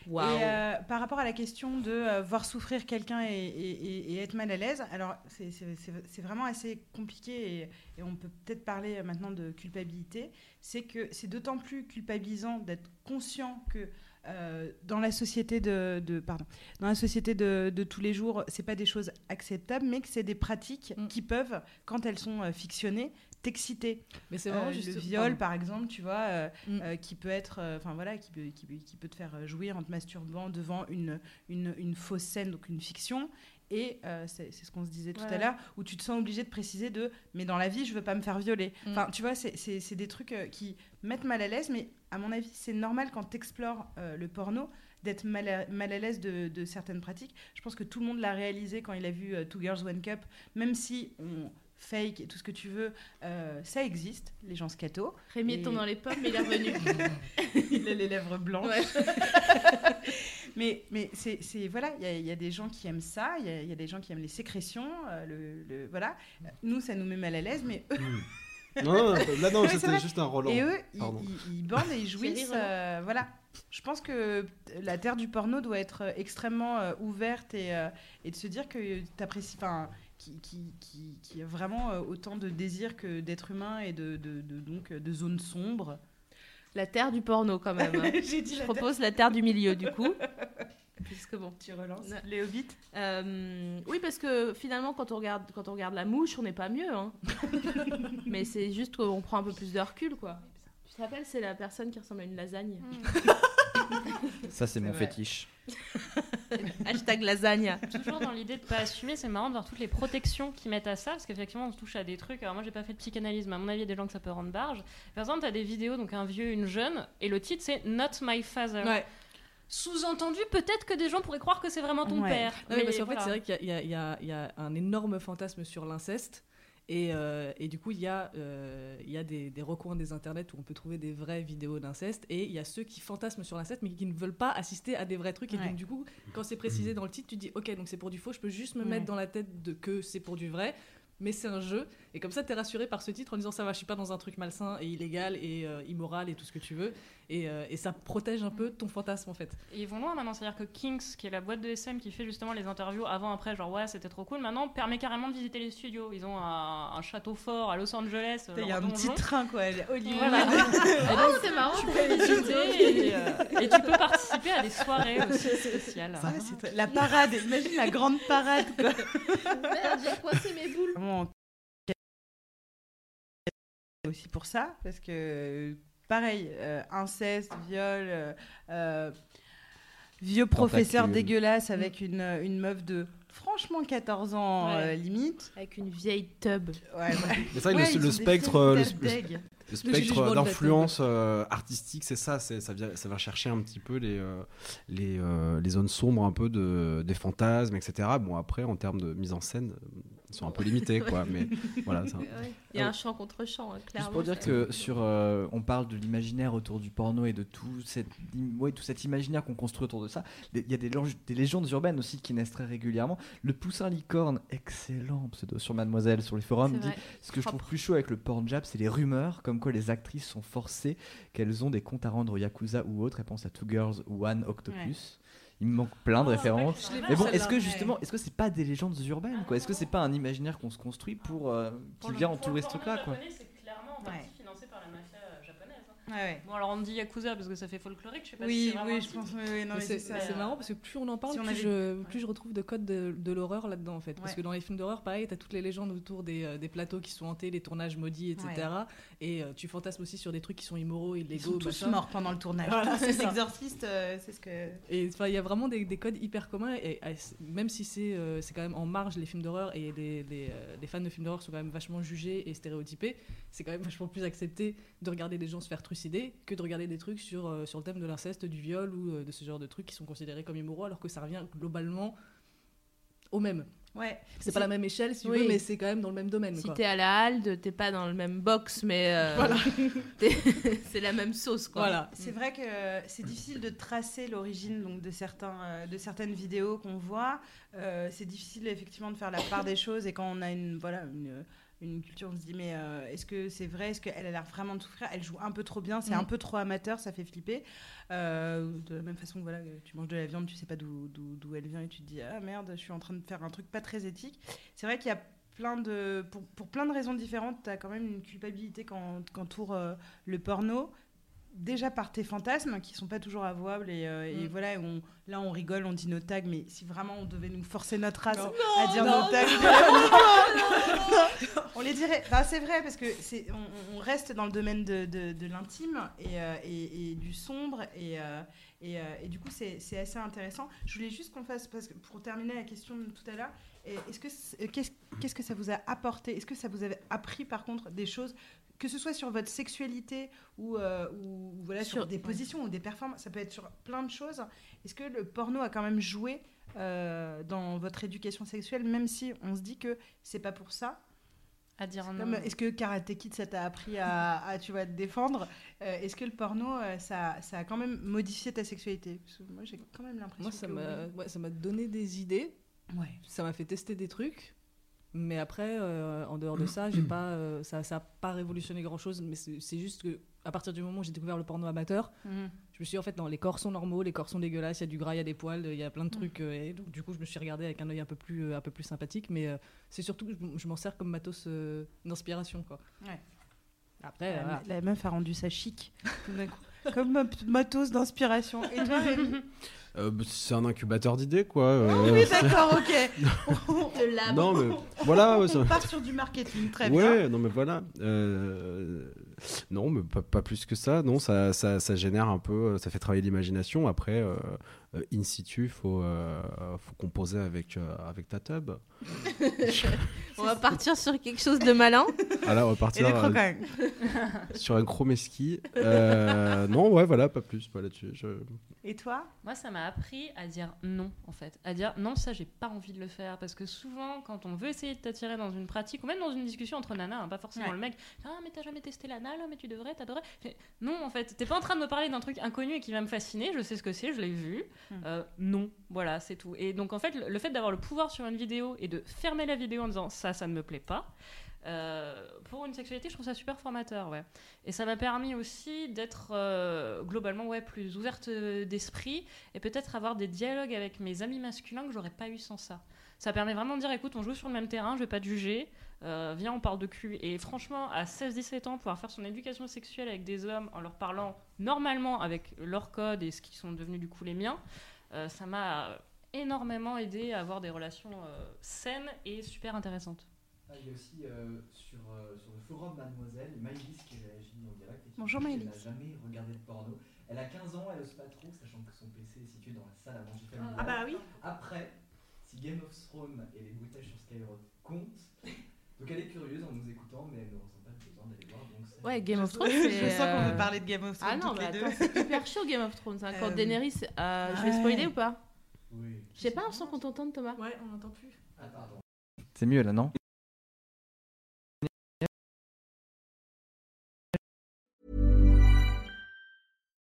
Waouh. Et euh, par rapport à la question de euh, voir souffrir quelqu'un et, et- et- et être mal à l'aise, alors c'est- vraiment assez compliqué et, et on peut peut-être parler euh, maintenant de culpabilité. C'est que c'est d'autant plus culpabilisant d'être conscient que euh, dans la société de, de- pardon, dans la société de, de tous les jours, c'est pas des choses acceptables, mais que c'est des pratiques Mm. qui peuvent, quand elles sont euh, fictionnées, t'exciter. Mais c'est Euh, vraiment le juste. viol, pardon. par exemple, tu vois, euh, Mm. euh, qui peut être, euh, enfin voilà, qui peut, qui, peut- qui peut te faire euh, jouir en te masturbant devant une, une, une fausse scène, donc une fiction. Et euh, c'est ce qu'on se disait tout Ouais. à l'heure, où tu te sens obligé de préciser de, mais dans la vie, je veux pas me faire violer. Mm. Enfin, tu vois, c'est- des trucs euh, qui mettent mal à l'aise, mais à mon avis, c'est normal quand tu explores le porno d'être mal à, mal à l'aise de, de certaines pratiques. Je pense que tout le monde l'a réalisé quand il a vu euh, Two Girls One Cup, même si on fake et tout ce que tu veux, euh, ça existe, les gens scato. Rémi Et- tombe dans les pommes, mais il est revenu. <laughs> il a les lèvres blanches. Ouais. <laughs> mais mais c'est voilà, il y, a- il y a des gens qui aiment ça, il y, a- il y a des gens qui aiment les sécrétions, euh, le, le- voilà. Nous, ça nous met mal à l'aise, mais eux, <laughs> Non, non, là non, <laughs> c'était juste un Roland. et eux, ils, Pardon. ils- ils bandent et ils <laughs> jouissent. Euh, voilà. Je pense que la terre du porno doit être euh, extrêmement euh, ouverte et, euh, et de se dire que tu apprécies. Enfin, qui, qui, qui, qui a vraiment euh, autant de désir que d'être humain et de, de, de- donc, euh, de zones sombres. La terre du porno, quand même. hein. <laughs> Dit Je la propose la terre du milieu, du coup. Puisque bon. Tu relances Ouais. les hobbits? Euh, oui, parce que finalement, quand on regarde, quand on regarde la mouche, on n'est pas mieux. hein. <laughs> Mais c'est juste qu'on prend un peu plus de recul, quoi. Tu te rappelles, c'est la personne qui ressemble à une lasagne. <laughs> Ça, c'est mon vrai. fétiche. <laughs> Hashtag lasagne. Toujours dans l'idée de pas assumer, c'est marrant de voir toutes les protections qu'ils mettent à ça, parce qu'effectivement on se touche à des trucs. Alors moi j'ai pas fait de psychanalyse, mais à mon avis il y a des gens que ça peut rendre barge. Par exemple, t'as des vidéos, donc un vieux, une jeune, et le titre c'est Not My Father. Ouais. Sous-entendu, peut-être que des gens pourraient croire que c'est vraiment ton Ouais. père. Non, mais parce qu'en voilà. fait, c'est vrai qu'il y, a- y y un énorme fantasme sur l'inceste. Et, euh, et du coup, il y a, euh, il y a des, des recoins des internets où on peut trouver des vraies vidéos d'inceste. Et il y a ceux qui fantasment sur l'inceste, mais qui ne veulent pas assister à des vrais trucs. Et Ouais. donc, du coup, quand c'est précisé dans le titre, tu dis, OK, donc c'est pour du faux, je peux juste me Ouais. mettre dans la tête de que c'est pour du vrai. Mais c'est un jeu. Et comme ça, t'es rassuré par ce titre en disant, ça va, je suis pas dans un truc malsain et illégal et euh, immoral et tout ce que tu veux. Et, euh, et ça protège un peu ton fantasme, en fait. Et ils vont loin maintenant, c'est-à-dire que Kings, qui est la boîte de SM qui fait justement les interviews avant, après, genre ouais, c'était trop cool, maintenant permet carrément de visiter les studios. Ils ont un, un château fort à Los Angeles. Il y a un petit train, quoi. Hollywood. Voilà. <laughs> Oh, c'est marrant. tu peux visiter <laughs> et, euh, et tu peux participer à des soirées aussi <laughs> spéciales. Ah, très- La parade, imagine la grande parade, quoi. Merde, j'ai coincé mes boules. Vraiment, aussi pour ça, parce que pareil, euh, inceste, viol, euh, euh, vieux professeur Tentacule. dégueulasse avec une, une meuf de franchement 14 ans Ouais. euh, limite. Avec une vieille tub. Ouais, ouais. Mais <laughs> c'est vrai que Ouais, le, ils le sont des spectre, euh, le, taches le- d'aigle. le jugement spectre d'influence euh, artistique, c'est ça, c'est ça vient, ça va chercher un petit peu les euh, les, euh, les zones sombres un peu de des fantasmes, etc. Bon après en termes de mise en scène, euh, ils sont un peu limités <laughs> quoi, mais voilà. ça- Il y a un chant contre chant, hein, clairement. Juste pour dire que sur, euh, on parle de l'imaginaire autour du porno et de tout, cette, ouais, tout cet imaginaire qu'on construit autour de ça. Il y a des, lég- des légendes urbaines aussi qui naissent très régulièrement. Le poussin licorne, excellent pseudo sur Mademoiselle, sur les forums, C'est dit ce que je trouve plus chaud avec le porn jab, c'est les rumeurs comme quoi les actrices sont forcées, qu'elles ont des comptes à rendre au Yakuza ou autres. Elles pensent à Two Girls ou One Octopus. Il me manque plein de références. L'ai vu, Mais bon, est-ce que justement, est-ce que c'est pas des légendes urbaines quoi? Est-ce que c'est pas un imaginaire qu'on se construit pour euh, qui vient entourer ce truc-là quoi? C'est clairement en partie Ouais. financé par la mafia euh, hein. Ouais, ouais. Bon, alors on dit Yakuza parce que ça fait folklorique, je sais pas si Oui, c'est vraiment oui, je pense. oui, oui, non, Mais mais c'est c'est c'est marrant parce que plus on en parle, Si on plus, avait- je, plus je retrouve de codes de, de l'horreur là-dedans en fait. Parce Ouais. que dans les films d'horreur, pareil, t'as toutes les légendes autour des, euh, des plateaux qui sont hantés, les tournages maudits, etc. Et euh, tu fantasmes aussi sur des trucs qui sont immoraux, Ils illégaux, sont tous machin. morts pendant le tournage. Voilà, Tous c'est ces exorcistes, euh, c'est ce que. Et il y a vraiment des, des codes hyper communs. Et, et même si c'est euh, c'est quand même en marge les films d'horreur et les, les, euh, les fans de films d'horreur sont quand même vachement jugés et stéréotypés, c'est quand même vachement plus accepté de regarder des gens se faire trucider que de regarder des trucs sur, euh, sur le thème de l'inceste, du viol ou euh, de ce genre de trucs qui sont considérés comme immoraux alors que ça revient globalement au même. Ouais. C'est pas la même échelle si tu veux, mais c'est quand même dans le même domaine. Si t'es à la halde, t'es pas dans le même box, mais euh, <laughs> Voilà. <laughs> <laughs> c'est la même sauce, quoi. Voilà. C'est vrai que c'est difficile de tracer l'origine donc de certains de certaines vidéos qu'on voit. Euh, c'est difficile effectivement de faire la part des choses et quand on a une voilà une, une culture, on se dit mais euh, est-ce que c'est vrai? Est-ce qu'elle a l'air vraiment de souffrir? Elle joue un peu trop bien, c'est Mm. un peu trop amateur, ça fait flipper. Euh, de la même façon que voilà, tu manges de la viande, tu sais pas d'où elle vient et tu te dis ah merde, je suis en train de faire un truc pas très éthique. C'est vrai qu'il y a plein de pour, pour plein de raisons différentes, tu as quand même une culpabilité quand euh, le porno déjà par tes fantasmes qui sont pas toujours avouables et, euh, et Mm. voilà on, là on rigole on dit nos tags mais si vraiment on devait nous forcer notre race Non. à dire non, nos tags on les dirait Bah, c'est vrai parce que c'est on, on reste dans le domaine de, de, de l'intime et, euh, et, et du sombre et, euh, et, euh, et du coup c'est assez intéressant je voulais juste qu'on fasse parce que pour terminer la question de tout à l'heure est-ce que euh, qu'est-ce que ça vous a apporté? Est-ce que ça vous avait appris par contre des choses que ce soit sur votre sexualité ou, euh, ou voilà, sur, Sur- des ouais. positions ou des performances, ça peut être sur plein de choses. Est-ce que le porno a quand même joué euh, dans votre éducation sexuelle, même si on se dit que c'est pas pour ça? À dire C'est non. comme, Est-ce que Karate Kid, ça t'a appris à, à, tu vas te défendre Euh, Est-ce que le porno, euh, ça, ça a quand même modifié ta sexualité? Parce que Moi, j'ai quand même l'impression Moi, ça que m'a oui. ouais, ça m'a donné des idées. Ouais. ça m'a fait tester des trucs. Mais après, euh, en dehors de ça, j'ai pas, euh, ça n'a pas révolutionné grand chose. Mais c'est juste que à partir du moment où j'ai découvert le porno amateur, Mhm. Je me suis dit, en fait, non, les corps sont normaux, les corps sont dégueulasses, il y a du gras, il y a des poils, il y a plein de Mm. trucs. euh, et donc, du coup, je me suis regardée avec un œil un peu plus, euh, un peu plus sympathique. Mais euh, c'est surtout que je m'en sers comme matos euh, d'inspiration. quoi. Ouais. Après, la, voilà. la meuf a rendu ça chic. tout d'un coup. <laughs> Comme matos d'inspiration. Et toi, Rémi? Euh, bah, c'est un incubateur d'idées, quoi. euh, Ah Oui, d'accord, ok. <laughs> De non, mais voilà. ouais, ça- On part sur du marketing, très ouais, bien. non mais voilà. Euh, non, mais pas, plus que ça. Non, ça, ça, ça génère un peu, ça fait travailler l'imagination. Après, euh, in situ, faut, euh, faut composer avec, euh, avec ta tub. <laughs> On va partir sur quelque chose de malin. Ah là, on va Et partir euh, croquants. <laughs> sur un chromeski. Euh, non, ouais, voilà, pas plus. Pas là-dessus. Je... Et toi? Moi, ça m'a appris à dire non, en fait. À dire non, ça, j'ai pas envie de le faire. Parce que souvent, quand on veut essayer de t'attirer dans une pratique, ou même dans une discussion entre nanas, hein, pas forcément Ouais. le mec, ah, mais t'as jamais testé l'anal, mais tu devrais, t'adorais. Non, en fait, t'es pas en train de me parler d'un truc inconnu et qui va me fasciner, je sais ce que c'est, je l'ai vu. Hmm. Euh, non, voilà, c'est tout. Et donc, en fait, le, fait d'avoir le pouvoir sur une vidéo et de fermer la vidéo en disant ça, ça ne me plaît pas. euh, pour une sexualité, je trouve ça super formateur. Et ça m'a permis aussi d'être euh, globalement ouais, plus ouverte d'esprit et peut-être avoir des dialogues avec mes amis masculins que j'aurais pas eu sans ça. Ça permet vraiment de dire écoute, on joue sur le même terrain, je vais pas te juger, euh, viens, on parle de cul. Et franchement, à 16-17 ans, pouvoir faire son éducation sexuelle avec des hommes en leur parlant normalement avec leurs codes et ce qui sont devenus du coup les miens, euh, ça m'a énormément aidé à avoir des relations euh, saines et super intéressantes. Ah, il y a aussi euh, sur, euh, sur le forum Mademoiselle, Maïlis qui réagit en direct. Et qui Bonjour, Maïlis. n'a jamais regardé de porno. Elle a 15 ans, elle ose pas trop, sachant que son PC est situé dans la salle à manger familiale. Ah bah oui. Après, si Game of Thrones et les bruitages sur Skyrock comptent. Donc elle est curieuse en nous écoutant, mais elle ne ressent pas le besoin d'aller voir. Donc c'est- Ouais, Game of Thrones, <laughs> Je c'est. sens qu'on euh, veut parler de Game of Thrones Ah non, deux. c'est hyper chaud Game of Thrones. hein. Quand Euh, Daenerys. euh, Je vais ouais. spoiler ou pas? Oui. Je sais pas un son qu'on t'entende, Thomas? Ouais, on n'entend plus. Ah, pardon. C'est mieux là, non?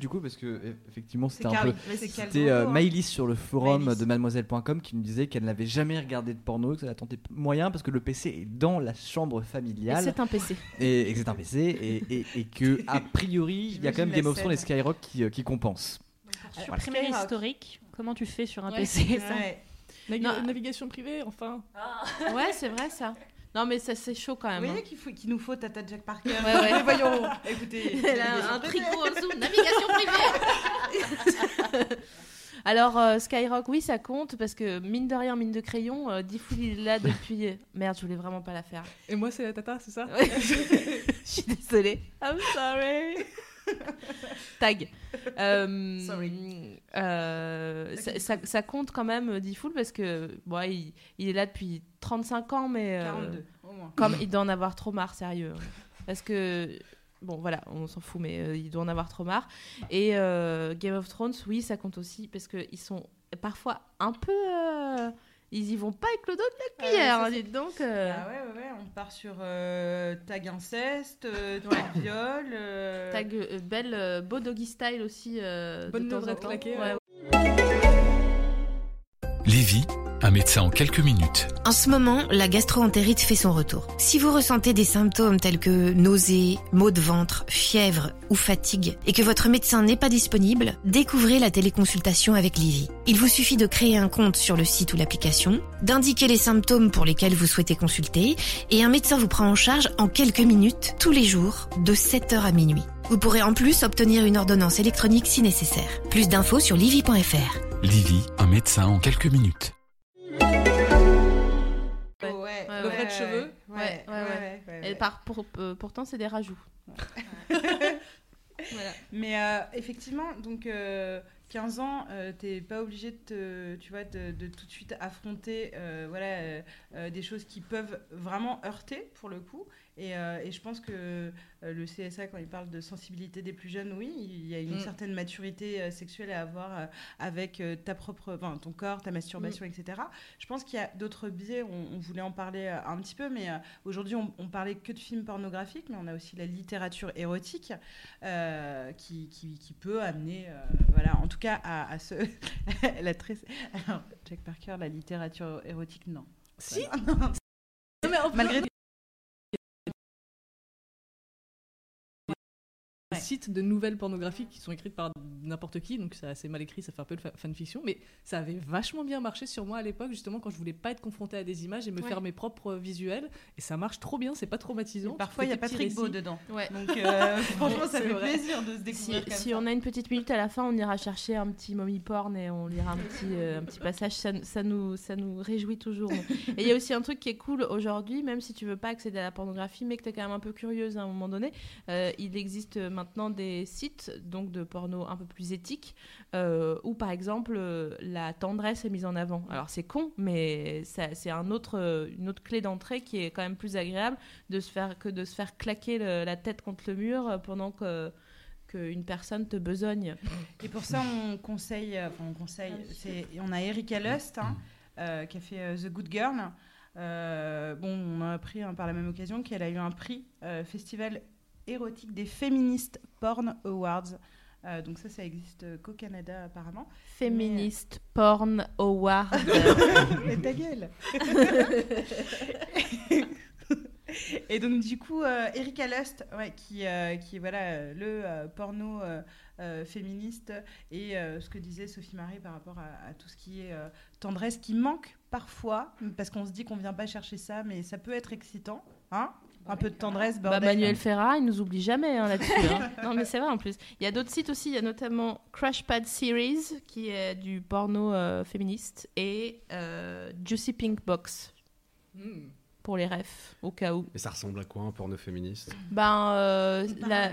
Du coup, parce que effectivement, c'était un peu. C'était euh, sur le forum de mademoiselle.com qui nous disait qu'elle n'avait jamais regardé de porno, que ça a tenté moyen parce que le PC est dans la chambre familiale c'est un PC. et, et que c'est un PC et, et, et <laughs> que a priori il y a quand même Game la of Thrones et. Skyrock qui, euh, qui compensent. Pour supprimer Skyrock. l'historique, comment tu fais sur un Ouais, PC ça. Ouais. Navi- Non. Navigation privée, enfin. Ouais, c'est vrai ça. Non, mais ça c'est chaud quand Vous même. voyez qu'il faut- qu'il nous faut Tata Jack Parker. Ouais, ouais. <laughs> Voyons. Écoutez. hein. Elle a un tricot en dessous, navigation privée. <laughs> Alors euh, Skyrock, oui, ça compte parce que mine de rien, mine de crayon, euh, Diffoul il est là depuis. Merde, je voulais vraiment pas la faire. Et moi, c'est la tata, c'est ça? Ouais. <laughs> je suis désolée. I'm sorry. Tag. Euh, Sorry. euh, ça, ça- ça compte quand même euh, Diffoul parce que bon, il, il est là depuis 35 ans, mais 42, au moins. comme il doit en avoir trop marre, sérieux. Parce que bon, voilà, on s'en fout, mais euh, il doit en avoir trop marre. Et euh, Game of Thrones, oui, ça compte aussi parce que ils sont parfois un peu. euh, ils y vont pas avec le dos de la Ah ouais, cuillère, hein, donc. euh, Ah ouais, ouais, ouais, on part sur euh, tag inceste, euh, tag <laughs> viol. euh, Tag euh, belle, beau doggy style aussi. Bonne de temps en levrette temps. claquée, Ouais, ouais. Lévi, un médecin en quelques minutes. En ce moment, la gastro-entérite fait son retour. Si vous ressentez des symptômes tels que nausées, maux de ventre, fièvre ou fatigue et que votre médecin n'est pas disponible, découvrez la téléconsultation avec Livy. Il vous suffit de créer un compte sur le site ou l'application, d'indiquer les symptômes pour lesquels vous souhaitez consulter et un médecin vous prend en charge en quelques minutes tous les jours de 7h à minuit. Vous pourrez en plus obtenir une ordonnance électronique si nécessaire. Plus d'infos sur livy.fr. Lévi, un médecin en quelques minutes. Ouais. Ouais, Ouais, ouais, Levrette ouais, cheveux. Ouais, Ouais, ouais, ouais, ouais, ouais, Et par, pour- euh, pourtant, c'est des rajouts. <laughs> <laughs> Voilà. Mais euh, effectivement, donc euh, 15 ans, euh, t'es pas obligé de, te- tu vois, de, de tout de suite affronter euh, voilà, euh, euh, des choses qui peuvent vraiment heurter pour le coup. Et, et je pense que le CSA, quand il parle de sensibilité des plus jeunes, oui, il y a une Mm. certaine maturité sexuelle à avoir avec ta propre, enfin, ton corps, ta masturbation, etc. Je pense qu'il y a d'autres biais, on, on voulait en parler un petit peu, mais aujourd'hui on, on parlait que de films pornographiques, mais on a aussi la littérature érotique qui, qui, qui peut amener, voilà, en tout cas à, à ce... <laughs> la très... <laughs> Alors, Jack Parker, la littérature érotique, non. Si Voilà. Non, mais Malgré des sites de nouvelles pornographiques qui sont écrites par n'importe qui, donc c'est assez mal écrit, ça fait un peu de fa- fanfiction, mais ça avait vachement bien marché sur moi à l'époque, justement quand je voulais pas être confrontée à des images et me Ouais. faire mes propres visuels, et ça marche trop bien, c'est pas traumatisant. Et parfois, il y a Patrick Beau dedans. Ouais. Donc, <laughs> euh, <laughs> franchement, ça fait vrai. plaisir de se Si, découvrir comme si ça. on a une petite minute à la fin, on ira chercher un petit mommy porn et on lira un petit, euh, un petit passage. Ça, ça nous, ça nous réjouit toujours. Et il y a aussi un truc qui est cool aujourd'hui, même si tu veux pas accéder à la pornographie, mais que tu es quand même un peu curieuse à un moment donné. euh, il existe maintenant des sites donc de porno un peu plus éthiques euh, où par exemple euh, la tendresse est mise en avant. Alors c'est con, mais ça- c'est un autre, euh, une autre clé d'entrée qui est quand même plus agréable de se faire, que de se faire claquer le- la tête contre le mur euh, pendant que qu'une personne te besogne. Et pour ça, on conseille, enfin, on conseille, c'est, on a Erika Lust hein, euh, qui a fait euh, The Good Girl. Euh, bon, on a appris hein, par la même occasion qu'elle a eu un prix euh, festival érotique des Feminist Porn Awards. Euh, donc ça, ça existe qu'au Canada apparemment. Féministe Porn Award. <laughs> Mais ta gueule Et donc du coup, euh, Erika Lust, ouais, qui, euh, qui est voilà, le euh, porno féministe et ce que disait Sophie Marie par rapport à, à tout ce qui est tendresse qui manque parfois, parce qu'on se dit qu'on vient pas chercher ça, mais ça peut être excitant. Hein? Un peu de tendresse, Bah, bordel. Manuel Ferrara, il nous oublie jamais hein, là-dessus. hein. <laughs> non, mais c'est vrai en plus. Il y a d'autres sites aussi. Il y a notamment Crash Pad Series, qui est du porno euh, féministe, et euh, Juicy Pink Box, Hmm. pour les refs, au cas où. Et ça ressemble à quoi un porno féministe? Ben, euh, la-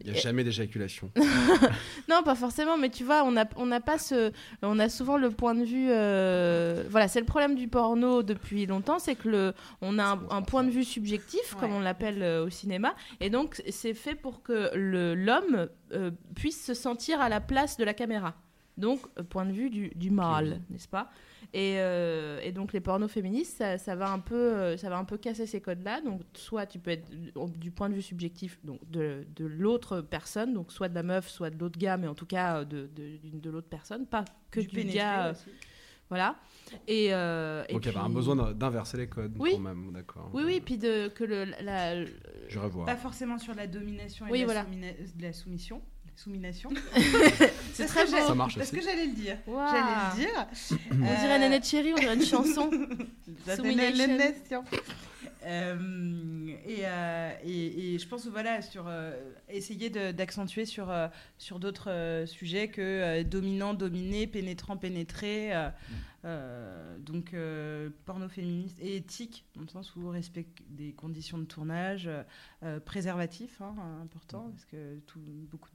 Il n'y a jamais d'éjaculation. <laughs> non, pas forcément, mais tu vois, on n'a on n'a pas ce, on a souvent le point de vue, euh, voilà, c'est le problème du porno depuis longtemps, c'est que le, on a un, un point de vue subjectif, comme on l'appelle euh, au cinéma, et donc c'est fait pour que le- l'homme euh, puisse se sentir à la place de la caméra. Donc, euh, point de vue du, du mâle, n'est-ce pas? Et, euh, et donc les pornos féministes, ça, ça va un peu, euh, ça va un peu casser ces codes-là. Donc soit tu peux être du- point de vue subjectif, donc de, de l'autre personne, donc soit de la meuf, soit de l'autre gars, mais en tout cas euh, de, de, d'une- de l'autre personne, pas que Du du, gars. euh, aussi. Voilà. Et, euh, et Donc il y avait un puis- besoin d'in- d'inverser les codes Oui. quand même, d'accord. Oui, oui, puis de, que le, la, Je revois. Pas forcément sur la domination et Oui, la, voilà. soumina- de la soumission. Soumination. <laughs> C'est très beau. Ça marche Parce aussi. que j'allais le dire. Waouh. J'allais le dire. On dirait Nanette Chéri, on dirait une chanson. <laughs> Soumination. Euh, et, euh, et, et je pense voilà sur euh, essayer d'accentuer sur sur d'autres sujets que dominant dominé pénétrant pénétré euh, donc porno féministe et éthique dans le sens où respect des conditions de tournage préservatif hein, important parce que tout, beaucoup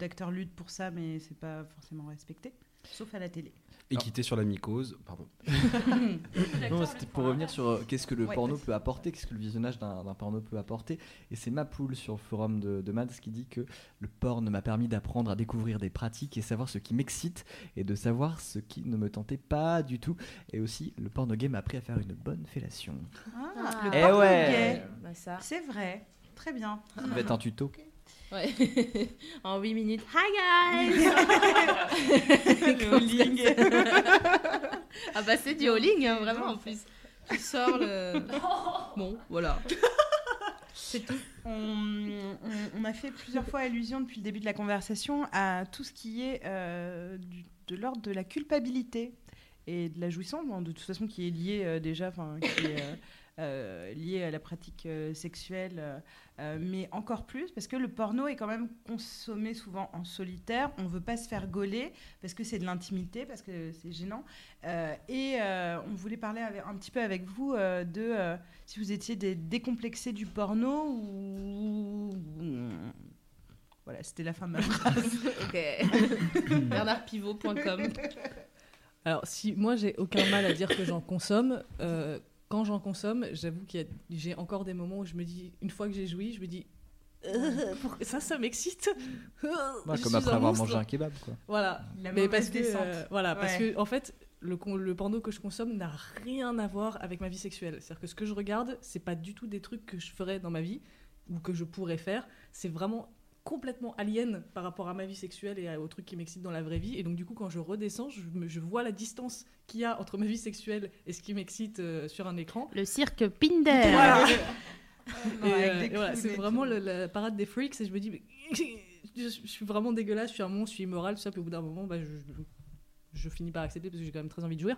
d'acteurs luttent pour ça mais c'est pas forcément respecté sauf à la télé Équité sur la mycose, pardon. <laughs> Non, c'était pour revenir sur euh, qu'est-ce que le Ouais, porno peut apporter, qu'est-ce que le visionnage d'un porno peut apporter. Et c'est Mapoul sur le forum de, de Mads qui dit que le porn m'a permis d'apprendre à découvrir des pratiques et savoir ce qui m'excite et de savoir ce qui ne me tentait pas du tout. Et aussi, le porno game m'a appris à faire une bonne fellation. Ah, Ah. le Eh porno ouais. gay. Bah, c'est vrai très bien Ça va être un tuto. Ouais. <laughs> en 8 minutes. Hi guys <laughs> <laughs> Le hauling. Ah bah c'est du hauling, hein, vraiment en plus. Tu sors le... Bon, voilà. C'est tout. On, on- on a fait plusieurs fois allusion depuis le début de la conversation à tout ce qui est euh, du- de l'ordre de la culpabilité et de la jouissance, bon, de toute façon qui est lié euh, déjà, enfin qui est euh, euh, lié à la pratique euh, sexuelle, euh, mais encore plus parce que le porno est quand même consommé souvent en solitaire. On veut pas se faire gauler parce que c'est de l'intimité, parce que c'est gênant. Euh, et euh, on voulait parler avec- un petit peu avec vous euh, de euh, si vous étiez des décomplexés du porno ou. Voilà, c'était la fin de ma <laughs> phrase. ok. <laughs> BernardPivot.com. Alors, si moi j'ai aucun mal à dire que j'en consomme, euh, quand j'en consomme, j'avoue qu'il y a- j'ai encore des moments où je me dis, une fois que j'ai joui, je me dis, Euh, <laughs> pour- ça, ça m'excite. Ouais, Je comme après un avoir mangé un kebab, quoi. Voilà. La Mais parce que, euh, voilà, parce que en fait, le, con- le porno que je consomme n'a rien à voir avec ma vie sexuelle. C'est-à-dire que ce que je regarde, c'est pas du tout des trucs que je ferais dans ma vie ou que je pourrais faire. C'est vraiment complètement alien par rapport à ma vie sexuelle et aux trucs qui m'excitent dans la vraie vie. Et donc du coup, quand je redescends, je, me- je vois la distance qu'il y a entre ma vie sexuelle et ce qui m'excite euh, sur un écran. Le cirque Pinder. Voilà. Euh, voilà, c'est vraiment la parade des freaks et je me dis mais <laughs> je, je suis vraiment dégueulasse, je suis un monstre, je suis immoral, tout ça, puis au bout d'un moment bah, je, je finis par accepter parce que j'ai quand même très envie de jouir.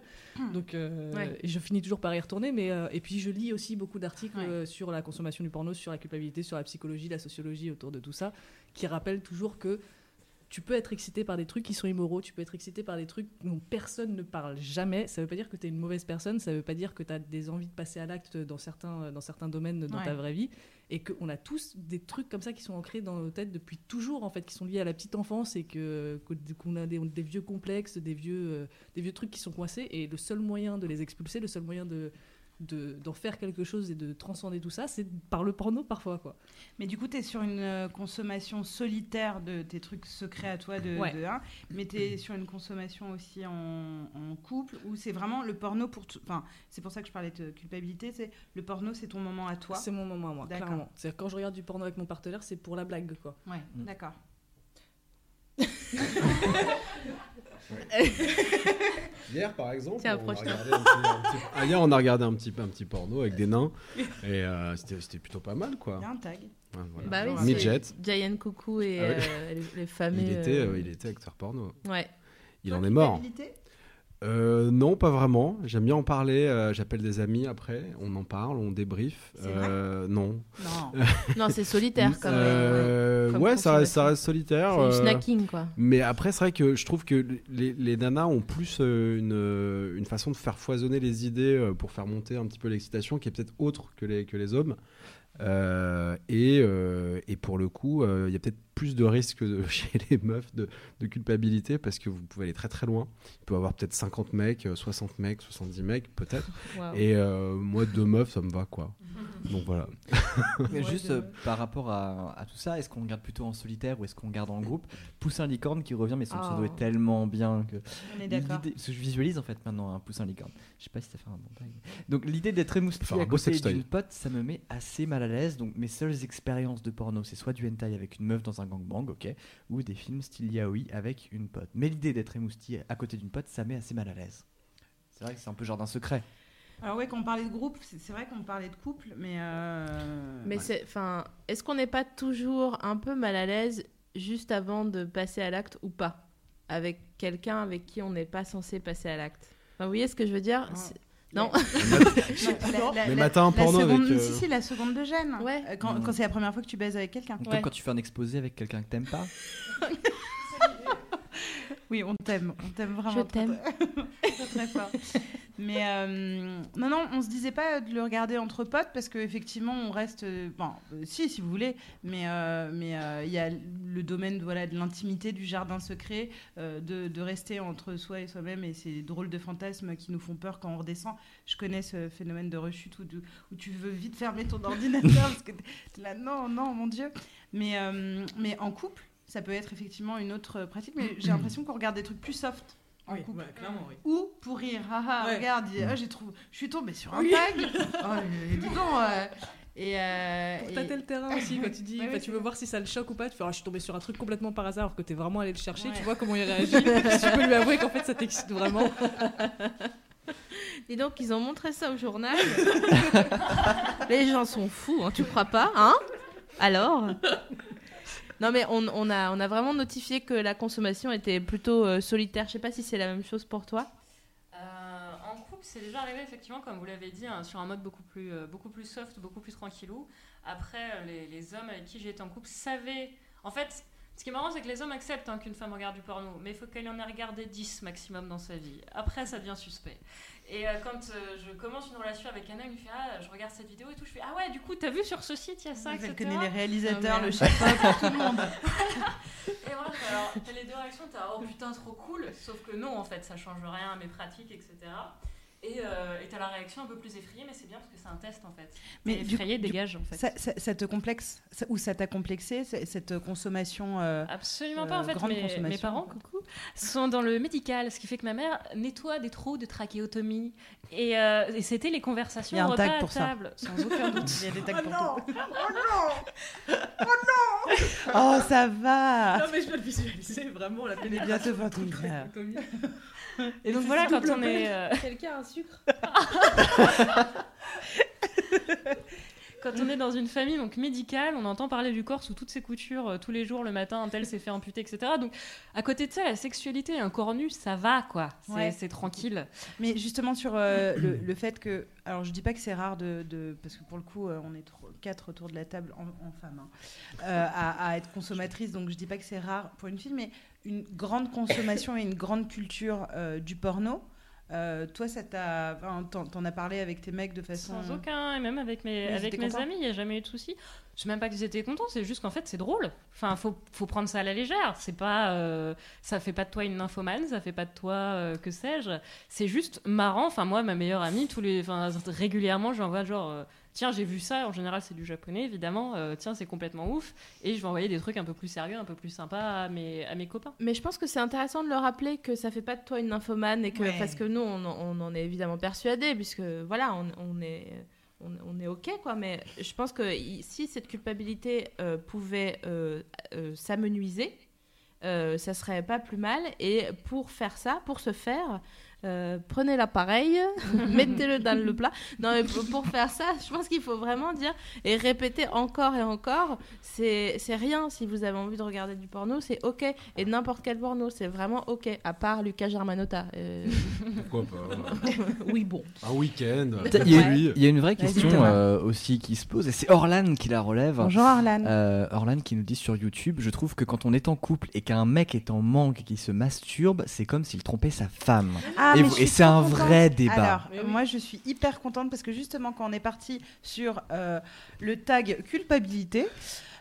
Donc euh, Ouais. et je finis toujours par y retourner mais euh, et puis je lis aussi beaucoup d'articles Ouais. euh, sur la consommation du porno, sur la culpabilité, sur la psychologie, la sociologie autour de tout ça qui rappellent toujours que tu peux être excité par des trucs qui sont immoraux, tu peux être excité par des trucs dont personne ne parle jamais. Ça veut pas dire que tu es une mauvaise personne, ça veut pas dire que tu as des envies de passer à l'acte dans certains, dans certains domaines dans ta vraie vie. Et qu'on a tous des trucs comme ça qui sont ancrés dans nos têtes depuis toujours, en fait, qui sont liés à la petite enfance et qu'on a des, des vieux complexes, des vieux, euh, des vieux trucs qui sont coincés. Et le seul moyen de les expulser, le seul moyen de de- d'en faire quelque chose et de transcender tout ça, c'est par le porno parfois, quoi. Mais du coup, tu es sur une euh, consommation solitaire de tes trucs secrets à toi de, Ouais. de mais tu es sur une consommation aussi en, en couple, où c'est vraiment le porno pour tout. Enfin, c'est pour ça que je parlais de culpabilité, c'est le porno, c'est ton moment à toi. C'est mon moment à moi, D'accord. clairement. C'est-à-dire quand je regarde du porno avec mon partenaire, c'est pour la blague, quoi. Ouais, d'accord. <laughs> Hier, par exemple, Tiens, on a regardé un petit, un petit- ah, hier, on a regardé un petit, un petit porno avec des nains et euh, c'était c'était plutôt pas mal, quoi. Il y a un tag. Ouais, voilà. Bah oui, Midget. Giant Coucou et Ah euh, les, les fameux. Il était, euh, il était acteur porno. Ouais. Il en est mort. Euh, non, pas vraiment. J'aime bien en parler. euh, J'appelle des amis après. On en parle, on débrief. Euh, non. Non. Non, c'est solitaire <laughs> quand même. Comme ouais, ça reste, consommation. ça reste solitaire. C'est snacking, quoi. Mais après, c'est vrai que je trouve que les, les nanas ont plus une, une façon de faire foisonner les idées pour faire monter un petit peu l'excitation qui est peut-être autre que les, que les hommes. Euh, et, euh, et pour le coup, euh, il y a peut-être plus de risques <laughs> chez les meufs de, de culpabilité parce que vous pouvez aller très très loin. Il peut y avoir peut-être 50 mecs, euh, 60 mecs, 70 mecs peut-être. Et moi, deux meufs, ça me va quoi. Donc voilà. <laughs> Juste euh, par rapport à, à tout ça, est-ce qu'on regarde plutôt en solitaire ou est-ce qu'on regarde en groupe? Poussin licorne qui revient, mais son pseudo Oh. est tellement bien que. On est d'accord. L'idée- parce que je visualise en fait maintenant un poussin licorne. Je sais pas si ça fait un bon tag. Donc l'idée d'être émoustillé Faire un à beau côté sextoy. d'une pote, ça me met assez mal à l'aise. Donc mes seules expériences de porno, c'est soit du hentai avec une meuf dans un gangbang, ok, ou des films style yaoi avec une pote. Mais l'idée d'être émoustillé à côté d'une pote, ça met assez mal à l'aise. C'est vrai que c'est un peu genre d'un secret. Alors ouais, quand on parlait de groupe, c'est vrai qu'on parlait de couple, mais... euh, Mais ouais. c'est, enfin, est-ce qu'on n'est pas toujours un peu mal à l'aise juste avant de passer à l'acte ou pas? Avec quelqu'un avec qui on n'est pas censé passer à l'acte Enfin, Vous voyez ce que je veux dire? C'est- Non? Mais <laughs> matin, porno seconde- avec, euh, Si, si, la seconde de gêne. Ouais. Euh, Quand, quand c'est la première fois que tu baises avec quelqu'un. Comme Ouais. quand tu fais un exposé avec quelqu'un que t'aimes pas. <laughs> Oui, on t'aime, on t'aime vraiment. Je t'aime. Très, très, fort. Mais euh, non, non, on se disait pas de le regarder entre potes parce qu'effectivement, on reste. euh, Bon, euh, si, si vous voulez, mais euh, mais euh, il y a le domaine voilà, de l'intimité, du jardin secret, de, de rester entre soi et soi-même et ces drôles de fantasmes qui nous font peur quand on redescend. Je connais ce phénomène de rechute où, de- où tu veux vite fermer ton <laughs> ordinateur parce que là, non, non, mon Dieu. Mais, mais en couple, ça peut être effectivement une autre pratique, mais j'ai l'impression qu'on regarde des trucs plus soft. En Oui, couple. ouais, clairement, oui. Ou pour rire, haha, Ouais. regarde, il- ah, j'ai trouvé, je suis tombée sur un Oui. tag. <laughs> oh, euh, dis donc, euh, et, euh, Pour et- tâter le terrain aussi, quand tu dis, <laughs> Ouais, tu veux voir si ça le choque ou pas, tu fais, ah, je suis tombée sur un truc complètement par hasard alors que t'es vraiment allé le chercher, Ouais. tu vois comment il réagit, <laughs> tu peux lui avouer qu'en fait ça t'excite vraiment? Dis donc, ils ont montré ça au journal. Les gens sont fous, hein, tu crois pas Hein? Alors? Non, mais on, a, vraiment notifié que la consommation était plutôt euh, solitaire. Je sais pas si c'est la même chose pour toi. Euh, en couple, c'est déjà arrivé effectivement, comme vous l'avez dit, hein, sur un mode beaucoup plus, euh, beaucoup plus soft, beaucoup plus tranquillou. Après, les, hommes avec qui été en couple savaient. En fait, ce qui est marrant, c'est que les hommes acceptent hein, qu'une femme regarde du porno, mais il faut qu'elle en ait regardé 10 maximum dans sa vie. Après, ça devient suspect. Et euh, quand euh, je commence une relation avec un homme, il me fait Ah, je regarde cette vidéo et tout. Je fais Ah ouais, du coup, t'as vu sur ce site, il y a ça, Elle etc. connaît les réalisateurs, Oh, le chef tout le monde. <laughs> Et voilà, alors t'as les deux réactions, t'as oh putain trop cool, sauf que non en fait ça change rien à mes pratiques, etc. Et euh, et t'as la réaction un peu plus effrayée, mais c'est bien parce que c'est un test en fait. Mais effrayé dégage en fait. Ça, ça- ça te complexe ça- ou ça t'a complexé cette consommation euh, Absolument euh, pas en fait. grande Mes, parents, coucou, sont dans le médical, ce qui fait que ma mère nettoie des trous de trachéotomie. Et, euh, et c'était les conversations Il y a un au repas tag à pour ça. sans aucun doute. <laughs> Il y a des tags pour tout. <laughs> Oh, ça va Non mais je peux le visualiser vraiment la Il est bientôt 21 heures. Et donc voilà, quand on est. euh, Quelqu'un sucre <laughs> Quand on est dans une famille donc médicale, on entend parler du corps sous toutes ses coutures euh, tous les jours, le matin, un tel s'est fait amputer, etc. Donc, à côté de ça, la sexualité, un corps nu, ça va, quoi. C'est Ouais. tranquille. Mais justement sur euh, le, le <coughs> fait que, alors je dis pas que c'est rare de, de- parce que pour le coup euh, on est trop- quatre autour de la table en, en femme hein, euh, à, à être consommatrice, donc je dis pas que c'est rare pour une fille, mais une grande consommation et une grande culture du porno. Euh, toi, ça t'a, enfin, t'en, t'en as parlé avec tes mecs de façon. Sans aucun, et même avec mes, avec mes amis, il n'y a jamais eu de souci. Je sais même pas qu'ils étaient contents, c'est juste qu'en fait, c'est drôle. Enfin, faut, faut prendre ça à la légère. C'est pas, euh, ça fait pas de toi une nymphomane, ça fait pas de toi, euh, que sais-je. C'est juste marrant. Enfin, moi, ma meilleure amie, tous les, enfin, régulièrement, j'envoie genre, euh, tiens, j'ai vu ça. En général, c'est du japonais, évidemment. Euh, tiens, c'est complètement ouf. Et je vais envoyer des trucs un peu plus sérieux, un peu plus sympas à mes, à mes copains. Mais je pense que c'est intéressant de le rappeler que ça fait pas de toi une nymphomane et que Ouais. parce que nous on, en- on en est évidemment persuadés puisque voilà on, on est on, est ok quoi mais je pense que i- si cette culpabilité euh, pouvait euh, euh, s'amenuiser euh, ça serait pas plus mal et pour faire ça pour ce faire euh, prenez l'appareil, <laughs> mettez-le dans le plat. Non, mais pour, faire ça, je pense qu'il faut vraiment dire et répéter encore et encore. C'est c'est rien si vous avez envie de regarder du porno, c'est ok. Et n'importe quel porno, c'est vraiment ok. À part Lucas Germanotta. Euh, <laughs> Pourquoi pas <laughs> oui, bon. Un week-end. Il y, a, y une vraie question euh, aussi qui se pose, et c'est Orlan qui la relève. Bonjour Orlan. Euh, Orlan qui nous dit sur YouTube Je trouve que quand on est en couple et qu'un mec est en manque et qu'il se masturbe, c'est comme s'il trompait sa femme. Ah, et c'est un contente. vrai débat. Alors, oui. moi, je suis hyper contente parce que justement, quand on est parti sur euh, le tag culpabilité,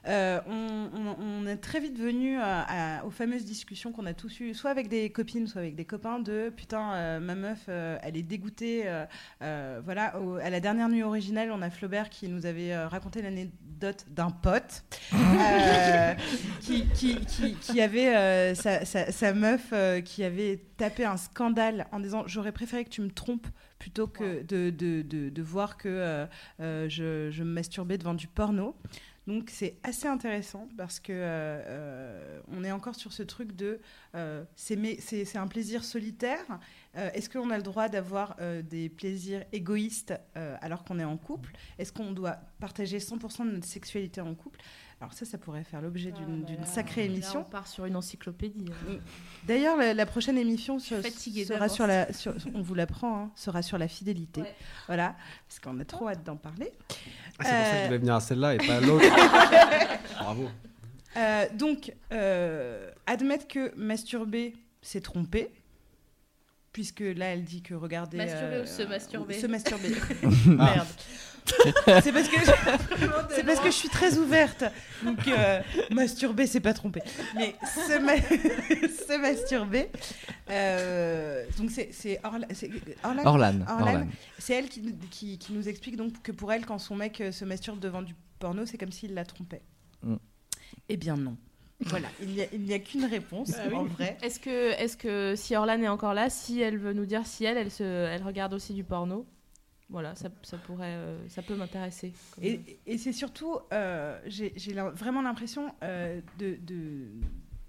euh, on, on- on est très vite venu à- à- aux fameuses discussions qu'on a tous eues, soit avec des copines, soit avec des copains, de putain, euh, ma meuf, euh, elle est dégoûtée. euh, euh, voilà, au- à la dernière nuit originale, on a Flaubert qui nous avait euh, raconté l'anecdote d'un pote euh, <laughs> qui, qui, qui- qui avait euh, sa, sa- sa meuf euh, qui avait tapé un scandale en disant j'aurais préféré que tu me trompes plutôt que de, de, de- de voir que euh, euh, je, je me masturbais devant du porno. Donc c'est assez intéressant parce que euh, euh, on est encore sur ce truc de euh, c'est un plaisir solitaire. Euh, Est-ce qu'on a le droit d'avoir des plaisirs égoïstes alors qu'on est en couple? Est-ce qu'on doit partager 100% de notre sexualité en couple? Alors ça, ça pourrait faire l'objet d'une d'une sacrée Là, émission. on part sur une encyclopédie. hein. D'ailleurs, la, la prochaine émission se- sera d'avance. sur la, sur- on vous l'apprend, hein, sera sur la fidélité. Ouais. Voilà, parce qu'on a trop hâte d'en parler. Ah, c'est pour ça que Euh, je vais venir à celle-là et pas à l'autre. <laughs> Bravo. Euh, donc, euh, admettre que masturber, c'est tromper. Puisque là, elle dit que regarder. Masturber ou se masturber Se masturber. <laughs> <laughs> Ah. Merde. C'est parce que c'est parce que je suis très ouverte. Donc euh, masturber, c'est pas tromper. Mais se, ma- <laughs> se masturber. euh, donc c'est c'est Orla- c'est- Orlan. Orlan. C'est elle qui, nous- qui, qui nous explique donc que pour elle, quand son mec euh, se masturbe devant du porno, c'est comme s'il la trompait. Mm. Eh bien non. Voilà, il n'y a, il n'y a qu'une réponse Bah en vrai. Est-ce que, est que si Orlan est encore là, si elle veut nous dire si elle, elle, se, elle regarde aussi du porno, voilà, ça, ça pourrait, euh, ça peut m'intéresser. Et, et c'est surtout, euh, j'ai vraiment l'impression euh, de, de-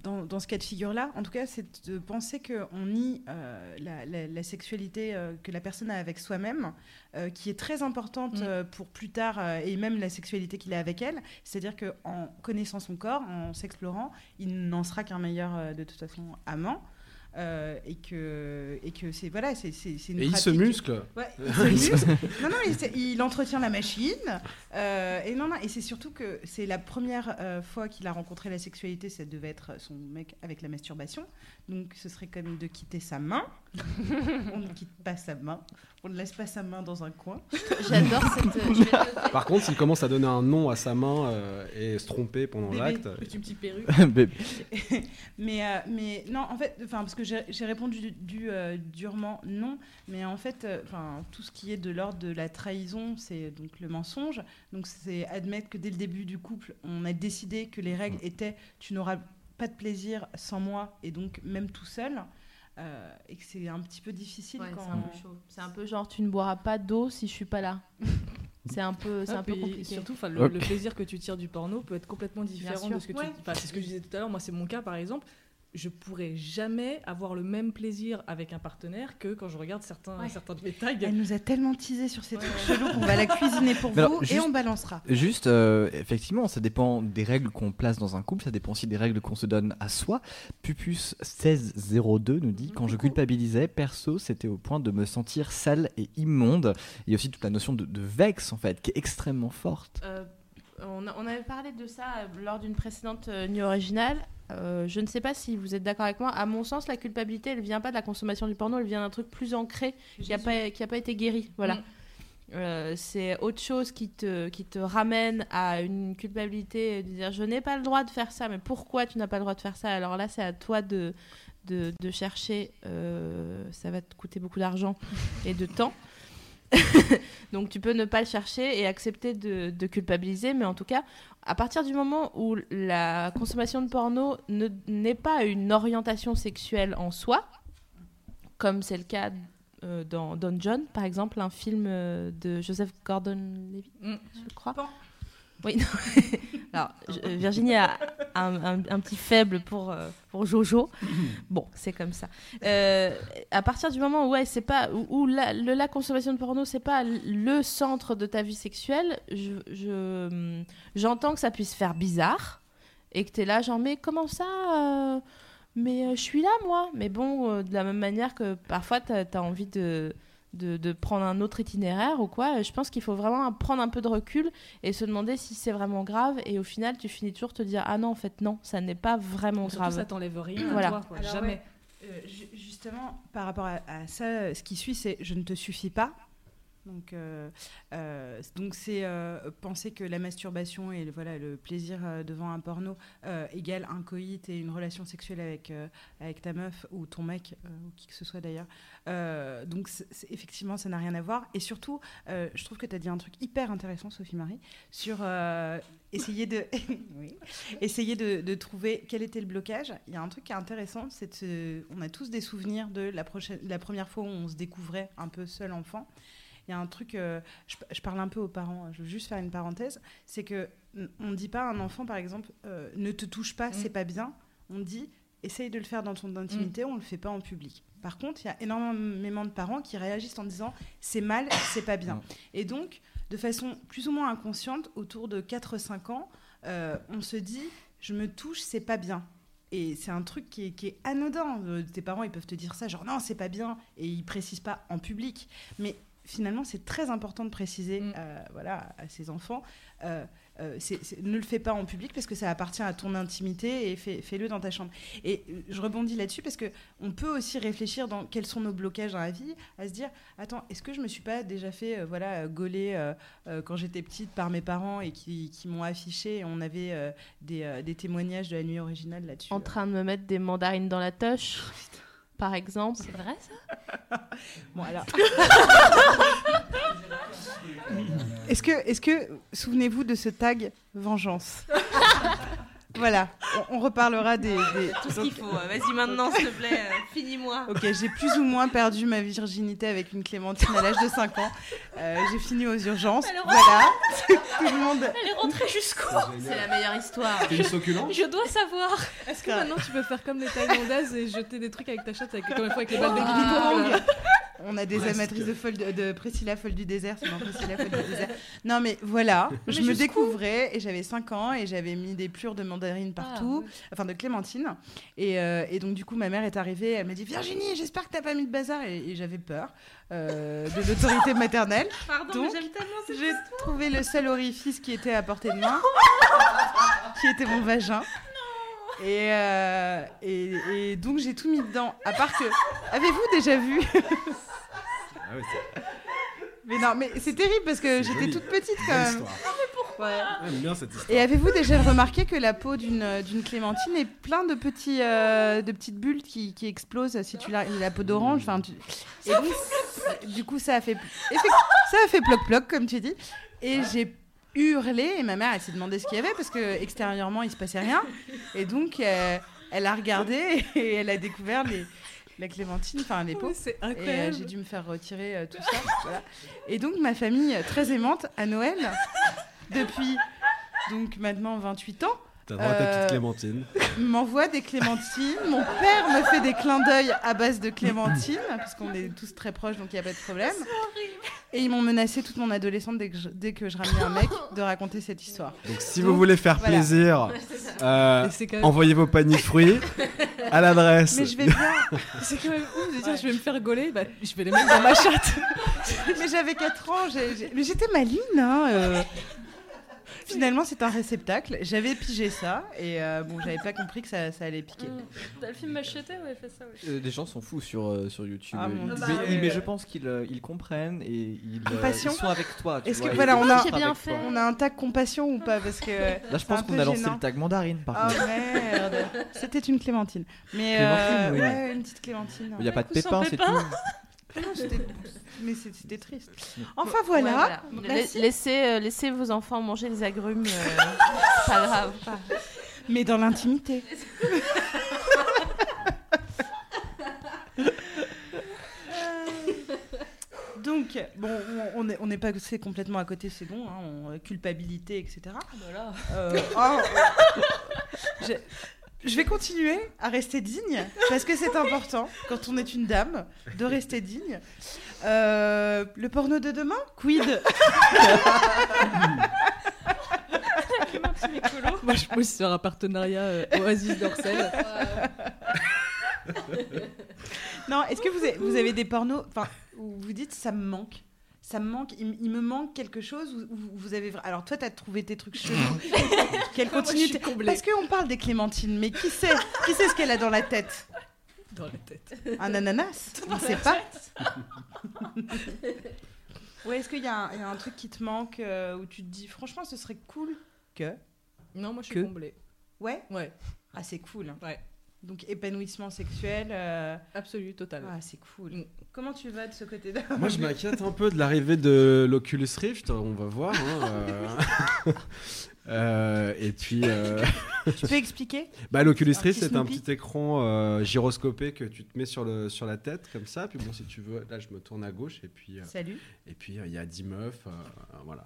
dans, dans ce cas de figure-là, en tout cas, c'est de penser qu'on nie la, la- la sexualité que la personne a avec soi-même, qui est très importante Mm. pour plus tard, et même la sexualité qu'il a avec elle. C'est-à-dire qu'en connaissant son corps, en s'explorant, il n'en sera qu'un meilleur, de toute façon, amant. Euh, et que et que c'est voilà c'est c'est une Et il se muscle. Ouais, il se <laughs> muscle. non, non, il entretient la machine. euh, et non, non, et c'est surtout que c'est la première euh, fois qu'il a rencontré la sexualité, ça devait être son mec avec la masturbation. Donc ce serait comme de quitter sa main. on ne quitte pas sa main. On ne laisse pas sa main dans un coin. J'adore cette. noter. Par contre, s'il commence à donner un nom à sa main euh, et se tromper pendant l'acte, Petit petit perruque. <laughs> Bébé. <laughs> mais, euh, mais non, en fait, enfin, parce que j'ai répondu du, du, euh, durement non, mais en fait, euh, enfin, tout ce qui est de l'ordre de la trahison, c'est donc le mensonge. Donc c'est admettre que dès le début du couple, on a décidé que les règles étaient tu n'auras pas de plaisir sans moi et donc même tout seul. euh, et que c'est un petit peu difficile Ouais, quand c'est un peu chaud. C'est un peu genre tu ne boiras pas d'eau si je suis pas là. <laughs> c'est un peu, c'est Ouais, un peu compliqué. Surtout, enfin, le, le plaisir que tu tires du porno peut être complètement différent de ce que Ouais. tu. C'est ce que je disais tout à l'heure. Moi, c'est mon cas, par exemple. Je pourrais jamais avoir le même plaisir avec un partenaire que quand je regarde certains, Ouais. certains de mes tags. Elle nous a tellement teasé sur ces trucs chelous qu'on va la cuisiner pour Mais alors, vous et on balancera. Juste, euh, effectivement, ça dépend des règles qu'on place dans un couple, ça dépend aussi des règles qu'on se donne à soi. Pupus1602 nous dit Quand je culpabilisais, perso, c'était au point de me sentir sale et immonde. Il y a aussi toute la notion de, de vex, en fait, qui est extrêmement forte. Euh, on, avait parlé de ça euh, lors d'une précédente euh, nuit originale. Euh, je ne sais pas si vous êtes d'accord avec moi. À mon sens, la culpabilité, elle vient pas de la consommation du porno, elle vient d'un truc plus ancré qui n'a pas, qui a pas été guéri. Voilà. Mm. Euh, c'est autre chose qui te, qui te ramène à une culpabilité de dire je n'ai pas le droit de faire ça, mais pourquoi tu n'as pas le droit de faire ça? Alors là, c'est à toi de, de, de chercher. euh, ça va te coûter beaucoup d'argent et de temps. <laughs> Donc tu peux ne pas le chercher et accepter de, de culpabiliser, mais en tout cas, à partir du moment où la consommation de porno ne- n'est pas une orientation sexuelle en soi, comme c'est le cas euh, dans Don John, par exemple, un film euh, de Joseph Gordon-Levitt, Mm. je crois. Oui, non. <laughs> Alors, Virginie a un, petit faible pour, euh, pour Jojo. Bon, c'est comme ça. Euh, à partir du moment où, ouais, pas, la, consommation de porno, c'est pas le centre de ta vie sexuelle, hum, j'entends que ça puisse faire bizarre et que tu es là, genre, mais comment ça euh, Mais je suis là, moi. Mais bon, de la même manière que parfois, tu as, envie de, de, de prendre un autre itinéraire ou quoi, je pense qu'il faut vraiment prendre un peu de recul et se demander si c'est vraiment grave. Et au final, tu finis toujours te dire, ah non, en fait, non, ça n'est pas vraiment Surtout, grave. ça t'enlève rien à Voilà. toi, quoi. Alors, Jamais. ouais, euh, ju- justement, par rapport à, à ça, ce qui suit, c'est je ne te suffis pas. Donc, euh, euh, donc c'est euh, penser que la masturbation et le, voilà, le plaisir devant un porno égale un coït et une relation sexuelle avec, avec ta meuf ou ton mec, ou qui que ce soit d'ailleurs. Donc effectivement, ça n'a rien à voir. Et surtout, je trouve que tu as dit un truc hyper intéressant, Sophie-Marie, sur essayer de... <laughs> essayer de, trouver quel était le blocage. Il y a un truc qui est intéressant, c'est on a tous des souvenirs de la, prochaine, la première fois où on se découvrait un peu seul enfant. Il y a un truc, euh, je, je parle un peu aux parents, je veux juste faire une parenthèse, c'est que on ne dit pas à un enfant, par exemple, euh, ne te touche pas, c'est pas bien. On dit, essaye de le faire dans ton intimité, on le fait pas en public. Par contre, il y a énormément de parents qui réagissent en disant, c'est mal, c'est pas bien. Et donc, de façon plus ou moins inconsciente, autour de 4-5 ans, euh, on se dit, je me touche, c'est pas bien. Et c'est un truc qui est, qui est anodin. Euh, tes parents, ils peuvent te dire ça, genre non, c'est pas bien, et ils précisent pas en public. Mais finalement, c'est très important de préciser euh, voilà, à ses enfants. euh, euh, c'est- c'est- ne le fais pas en public parce que ça appartient à ton intimité et fais- fais-le dans ta chambre. Et je rebondis là-dessus parce que on peut aussi réfléchir dans quels sont nos blocages dans la vie, à se dire attends, est-ce que je me suis pas déjà fait euh, voilà gauler euh, euh, quand j'étais petite par mes parents et qui, qui m'ont affiché et on avait euh, des, euh, des témoignages de la nuit originale là-dessus. En train de me mettre des mandarines dans la toche, <laughs> par exemple. C'est vrai ça? Bon alors. Est-ce que, est-ce que, souvenez-vous de ce tag vengeance? <laughs> Voilà, on, on reparlera des. des- Tout ce qu'il faut. Vas-y maintenant, s'il te plaît, euh, <laughs> finis-moi. Ok, j'ai plus ou moins perdu ma virginité avec une clémentine à l'âge de 5 ans. Euh, j'ai fini aux urgences. Elle Voilà, <laughs> tout le monde. Elle est rentrée jusqu'où C'est la meilleure histoire. C'était une succulente Je dois savoir. Est-ce que maintenant tu peux faire comme les Thaïlandaises et jeter des trucs avec ta chatte avec, comme une fois avec les balles de ping-pong là <laughs> On a des Presque. amatrices de, folle de, de Priscilla folle du désert, c'est dans Priscilla folle du <laughs> désert. Non mais voilà, je me découvrais et j'avais 5 ans et j'avais mis des plures de mandarine partout, enfin de clémentine. Et, euh, et donc du coup ma mère est arrivée, elle m'a dit Virginie, j'espère que t'as pas mis de bazar et, et j'avais peur euh, de l'autorité <laughs> maternelle. Pardon, Donc, mais j'aime tellement cette J'ai trouvé le seul orifice qui était à portée de main, <laughs> qui était mon vagin. Et, euh, et, et donc j'ai tout mis dedans. À part que, avez-vous déjà vu Ah ouais, c'est- Mais non, mais c'est terrible parce que j'étais joli. toute petite quand même. histoire. Ouais. J'aime bien cette histoire. Et avez-vous déjà remarqué que la peau d'une d'une clémentine est plein de petits euh, de petites bulles qui, qui explosent si tu l'as la peau d'orange enfin tu- et donc, du coup ça a fait effect- ça a fait ploc ploc comme tu dis et j'ai hurlé et ma mère elle s'est demandé ce qu'il y avait parce que extérieurement il se passait rien et donc euh, elle a regardé et elle a découvert les la clémentine, enfin les peaux. <laughs> c'est Et euh, incroyable. j'ai dû me faire retirer euh, tout ça. <laughs> voilà. Et donc ma famille, euh, très aimante, à Noël, <laughs> depuis donc maintenant 28 ans, T'as droit à ta Euh, petite Clémentine. m'envoie des clémentines. Mon père me fait des clins d'œil à base de clémentines, parce qu'on est tous très proches, donc il n'y a pas de problème. Et ils m'ont menacé toute mon adolescente dès que je, dès que je ramenais un mec de raconter cette histoire. Donc si Donc, vous voulez faire voilà. plaisir, euh, Et envoyez vos paniers de fruits à l'adresse. Mais je vais bien. <laughs> C'est quand même ouf de dire je vais me faire gauler, bah, je vais les mettre dans ma chatte. <laughs> Mais j'avais 4 ans, j'ai- j'ai- mais j'étais maline. Hein, euh. <laughs> Finalement, c'est un réceptacle. J'avais pigé ça et euh, bon, j'avais pas compris que ça, ça allait piquer. T'as le film Machete Ouais, fait ça, oui. Euh, les gens sont fous sur, euh, sur YouTube. Ah, mais, mais je pense qu'ils euh, ils comprennent et ils, euh, sont avec toi. Est-ce que voilà, on a, on a un tag compassion ou pas? Parce que Là, je pense qu'on a lancé gênant. le tag mandarine par Oh contre. merde C'était une clémentine. Mais Clémentine, euh, oui. ouais, une petite clémentine. Il n'y a pas de pépins, c'est tout. Non, c'était- <laughs> Mais c'était triste. Enfin voilà. Ouais, voilà. Merci. La- laissez, euh, laissez vos enfants manger des agrumes. euh, <laughs> pas grave. pas- Mais dans l'intimité. <laughs> Donc, bon, on- n'est on pas c'est complètement à côté, c'est bon, hein, on- culpabilité, etc. Voilà. Euh, oh, euh, je, je vais continuer à rester digne, parce que c'est important, quand on est une dame, de rester digne. Euh, le porno de demain Quid? Moi, je pousse sur un partenariat euh, Oasis d'Orcel. Non, est-ce que vous avez, vous avez des pornos enfin, vous dites ça me manque? Ça me manque, il, me manque quelque chose où, où vous avez. Alors toi, t'as trouvé tes trucs chelous. <laughs> Quelle continuité. Parce qu'on parle des clémentines, mais qui sait Qui sait ce qu'elle a dans la tête? Dans la tête. Un ananas <laughs> On ne sait pas. <laughs> Ou est-ce qu'il y, a un- il y a un truc qui te manque euh, où tu te dis franchement ce serait cool que Non, moi je suis Que comblée. Ouais? Ouais. Ah c'est cool. hein. Ouais. Donc épanouissement sexuel. euh, Absolu, total. Ah c'est cool. Mm. Comment tu vas de ce côté-là Moi, je <laughs> m'inquiète un peu de l'arrivée de l'Oculus Rift. On va voir. hein, euh. <laughs> Euh, et puis, euh, <laughs> Tu peux expliquer bah, l'Oculus Un Rift, petit c'est un petit écran euh, gyroscopé que tu te mets sur, le, sur la tête, comme ça. Puis bon, si tu veux, là, je me tourne à gauche. Et puis, euh, Salut. et puis euh, il y a 10 meufs. euh, voilà.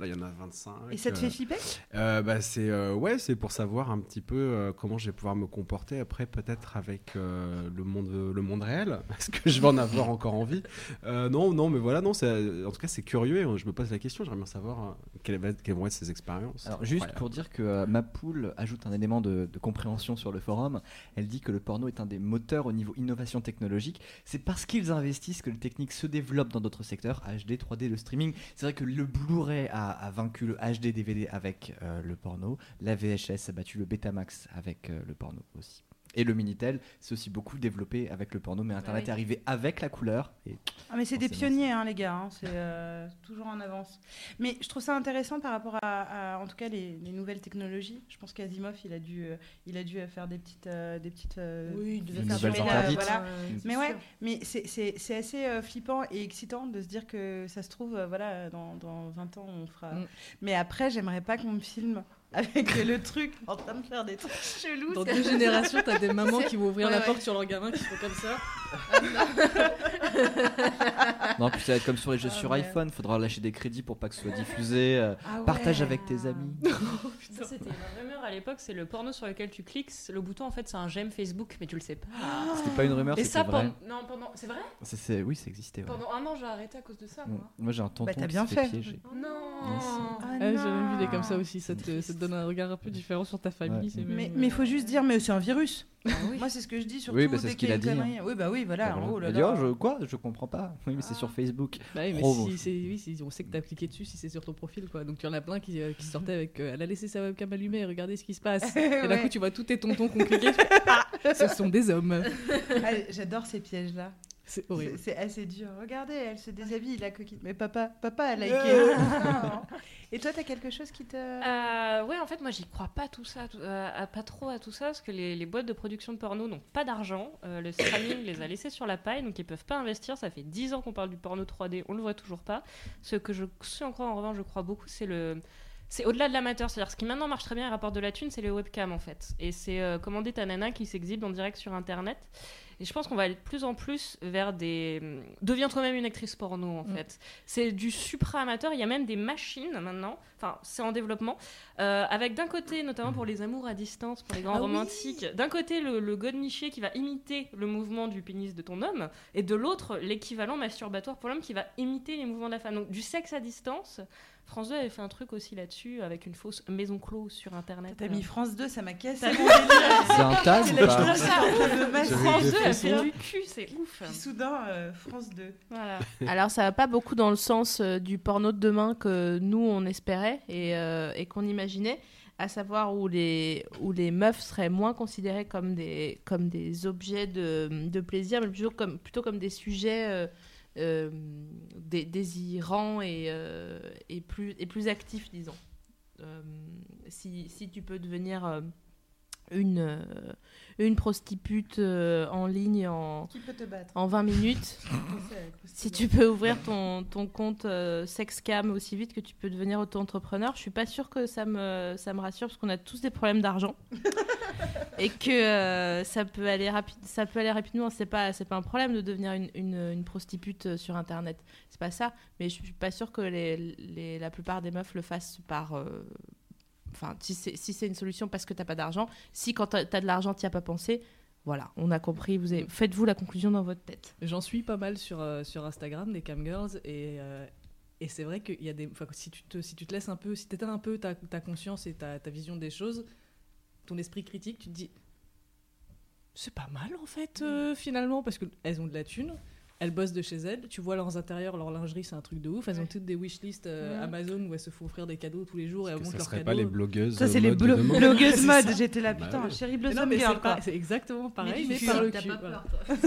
Là, il y en a 25. Et ça te euh, fait flipper euh, bah, c'est euh, ouais, c'est pour savoir un petit peu euh, comment je vais pouvoir me comporter après, peut-être avec euh, le monde, le monde réel. <laughs> Est-ce que je vais en avoir encore envie? Euh, Non, non, mais voilà, non. c'est- En tout cas, c'est curieux. Et je me pose la question. J'aimerais bien savoir euh, quelles, vont être ces expériences. Alors, juste pour dire que euh, ma poule ajoute un élément de, de compréhension sur le forum, elle dit que le porno est un des moteurs au niveau innovation technologique. C'est parce qu'ils investissent que les techniques se développent dans d'autres secteurs, HD, 3D, le streaming. C'est vrai que le Blu-ray a, a vaincu le HD DVD avec euh, le porno, la VHS a battu le Betamax avec euh, le porno aussi. Et le Minitel, c'est aussi beaucoup développé avec le porno, mais Internet oui. est arrivé avec la couleur. Et Ah mais c'est des pionniers hein, les gars, hein, c'est euh, toujours en avance. Mais je trouve ça intéressant par rapport à, à, en tout cas les, les nouvelles technologies. Je pense qu'Asimov il a dû euh, il a dû euh, faire des petites euh, des petites euh, Oui, il devait Des faire nouvelles des- interdites. voilà. Ouais, Mais ouais, sûr. mais c'est- c'est c'est assez euh, flippant et excitant de se dire que ça se trouve, euh, voilà, dans, dans 20 ans, on fera. Mm. Mais après, j'aimerais pas qu'on me filme avec le truc en train de faire des trucs chelous. Dans deux générations, t'as des mamans qui vont ouvrir Ouais, la ouais. porte sur leur gamin qui font comme ça. Non, puis ça va être comme sur les jeux Ah, sur merde. iPhone, faudra lâcher des crédits pour pas que ce soit diffusé. euh, Ah Partage ouais. avec tes amis. <laughs> Ça, c'était une rumeur à l'époque, c'est le porno sur lequel tu cliques. Le bouton, en fait, c'est un j'aime Facebook, mais tu le sais pas. C'était pas une rumeur, Et c'était ça, vrai. pendant... Non, pendant... C'est vrai C'est- c'est- oui, ça existait. ouais. Pendant un an, j'ai arrêté à cause de ça, moi. Moi j'ai un tonton Bah, qui bien s'est fait piéger. Non. Ah Ah, J'avais une idée comme ça aussi, ça te, ça te donne un regard un peu différent sur ta famille. Ouais. Mais même- mais faut juste dire, mais c'est un virus. Moi, c'est ce que je dis surtout. Oui, bah, c'est dès ce qu'il y a une dit, hein. connerie. Oui, bah oui, voilà. Bah, oh là Il là. oh, je, quoi Je comprends pas. Oui, mais c'est sur Facebook. Bah oui, mais si, bon. c'est- oui, si on sait que t'as cliqué dessus, si c'est sur ton profil, quoi. Donc il y en a plein qui, euh, qui sortaient avec. euh, elle a laissé sa webcam allumée, regardez ce qui se passe. <laughs> Et d'un Ouais. coup, tu vois tous tes tontons qui ont cliqué. tu fais, Ah, ce sont des hommes. Ah, J'adore ces pièges-là. C'est horrible. c'est assez dur. Regardez, elle se déshabille, la coquine. Mais papa, papa a liké. Euh. Et toi, t'as quelque chose qui te. Euh, ouais, en fait, moi, j'y crois pas tout ça, euh, pas trop à tout ça, parce que les, les boîtes de production de porno n'ont pas d'argent. Euh, le streaming les a laissés sur la paille, donc ils peuvent pas investir. Ça fait 10 ans qu'on parle du porno 3D, on le voit toujours pas. Ce que je suis encore en revanche, je crois beaucoup, c'est le c'est au-delà de l'amateur, c'est-à-dire ce qui maintenant marche très bien et rapporte de la thune, c'est les webcams en fait. Et c'est euh, commander ta nana qui s'exhibe en direct sur internet. Et je pense qu'on va aller de plus en plus vers des. Deviens toi-même une actrice porno en Mm. fait. C'est du supra-amateur. Il y a même des machines maintenant. Enfin, c'est en développement. Euh, avec d'un côté, notamment pour les amours à distance, pour les grands Ah oui. romantiques, d'un côté le, le godemiché qui va imiter le mouvement du pénis de ton homme, et de l'autre l'équivalent masturbatoire pour l'homme qui va imiter les mouvements de la femme. Donc du sexe à distance. France 2 avait fait un truc aussi là-dessus avec une fausse maison close sur internet. T'as mis France 2, ça m'a cassé T'as. C'est un C'est ou pas France des 2 a fait du cul, c'est ouf. Puis soudain, euh, France 2. Voilà. Alors ça va pas beaucoup dans le sens euh, du porno de demain que nous on espérait et, euh, et qu'on imaginait, à savoir où les, où les meufs seraient moins considérées comme des, comme des objets de, de plaisir, mais plutôt comme, plutôt comme des sujets euh, dé- désirants et, euh, et, plus, et plus actifs, disons. Euh, si, si tu peux devenir euh, une, euh, une prostitute euh, en ligne en, Qui peut te battre en 20 minutes, <laughs> Si tu peux ouvrir ton, ton compte euh, sexcam aussi vite que tu peux devenir auto-entrepreneur, je suis pas sûre que ça me, ça me rassure parce qu'on a tous des problèmes d'argent <laughs> et que euh, ça peut aller rapide, ça peut aller rapidement. C'est pas, pas un problème de devenir une, une, une prostitute sur internet. C'est pas ça. Mais je suis pas sûre que les, les- la plupart des meufs le fassent par. Enfin, si c'est si une solution parce que t'as pas d'argent, si quand t'as as de l'argent t'y as pas pensé, voilà, on a compris. Vous avez- faites-vous la conclusion dans votre tête. J'en suis pas mal sur, euh, sur Instagram, des camgirls, et, euh, et c'est vrai qu'il y a des. enfin, si, tu te, si tu te laisses un peu, si tu un peu ta, ta conscience et ta, ta vision des choses, ton esprit critique, tu te dis. C'est pas mal en fait, euh, finalement, parce qu'elles ont de la thune. Elles bossent de chez elles, tu vois leurs intérieurs, leur lingerie, c'est un truc de ouf. Elles ont toutes des wishlists euh, Ouais. Amazon où elles se font offrir des cadeaux tous les jours et elles montrent ça leurs serait cadeaux. pas les blogueuses Ça, c'est les de blo- blogueuses <laughs> mode. J'étais là, Bah putain, chérie Blossom non, mais Girl, c'est exactement pareil, mais par le cul. voilà. <laughs>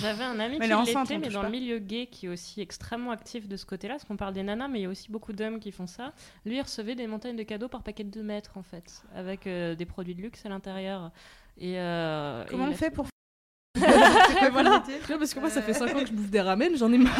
J'avais un ami Mais qui elle est enceinte, l'était, mais dans le milieu gay, qui est aussi extrêmement actif de ce côté-là, parce qu'on parle des nanas, mais il y a aussi beaucoup d'hommes qui font ça. Lui, il recevait des montagnes de cadeaux par paquet de 2 mètres, en fait, avec euh, des produits de luxe à l'intérieur. Et, euh, Comment il on fait pour Ouais, <laughs> voilà. Ouais, parce que moi, ça fait 5 ans que je bouffe des ramen, j'en ai marre.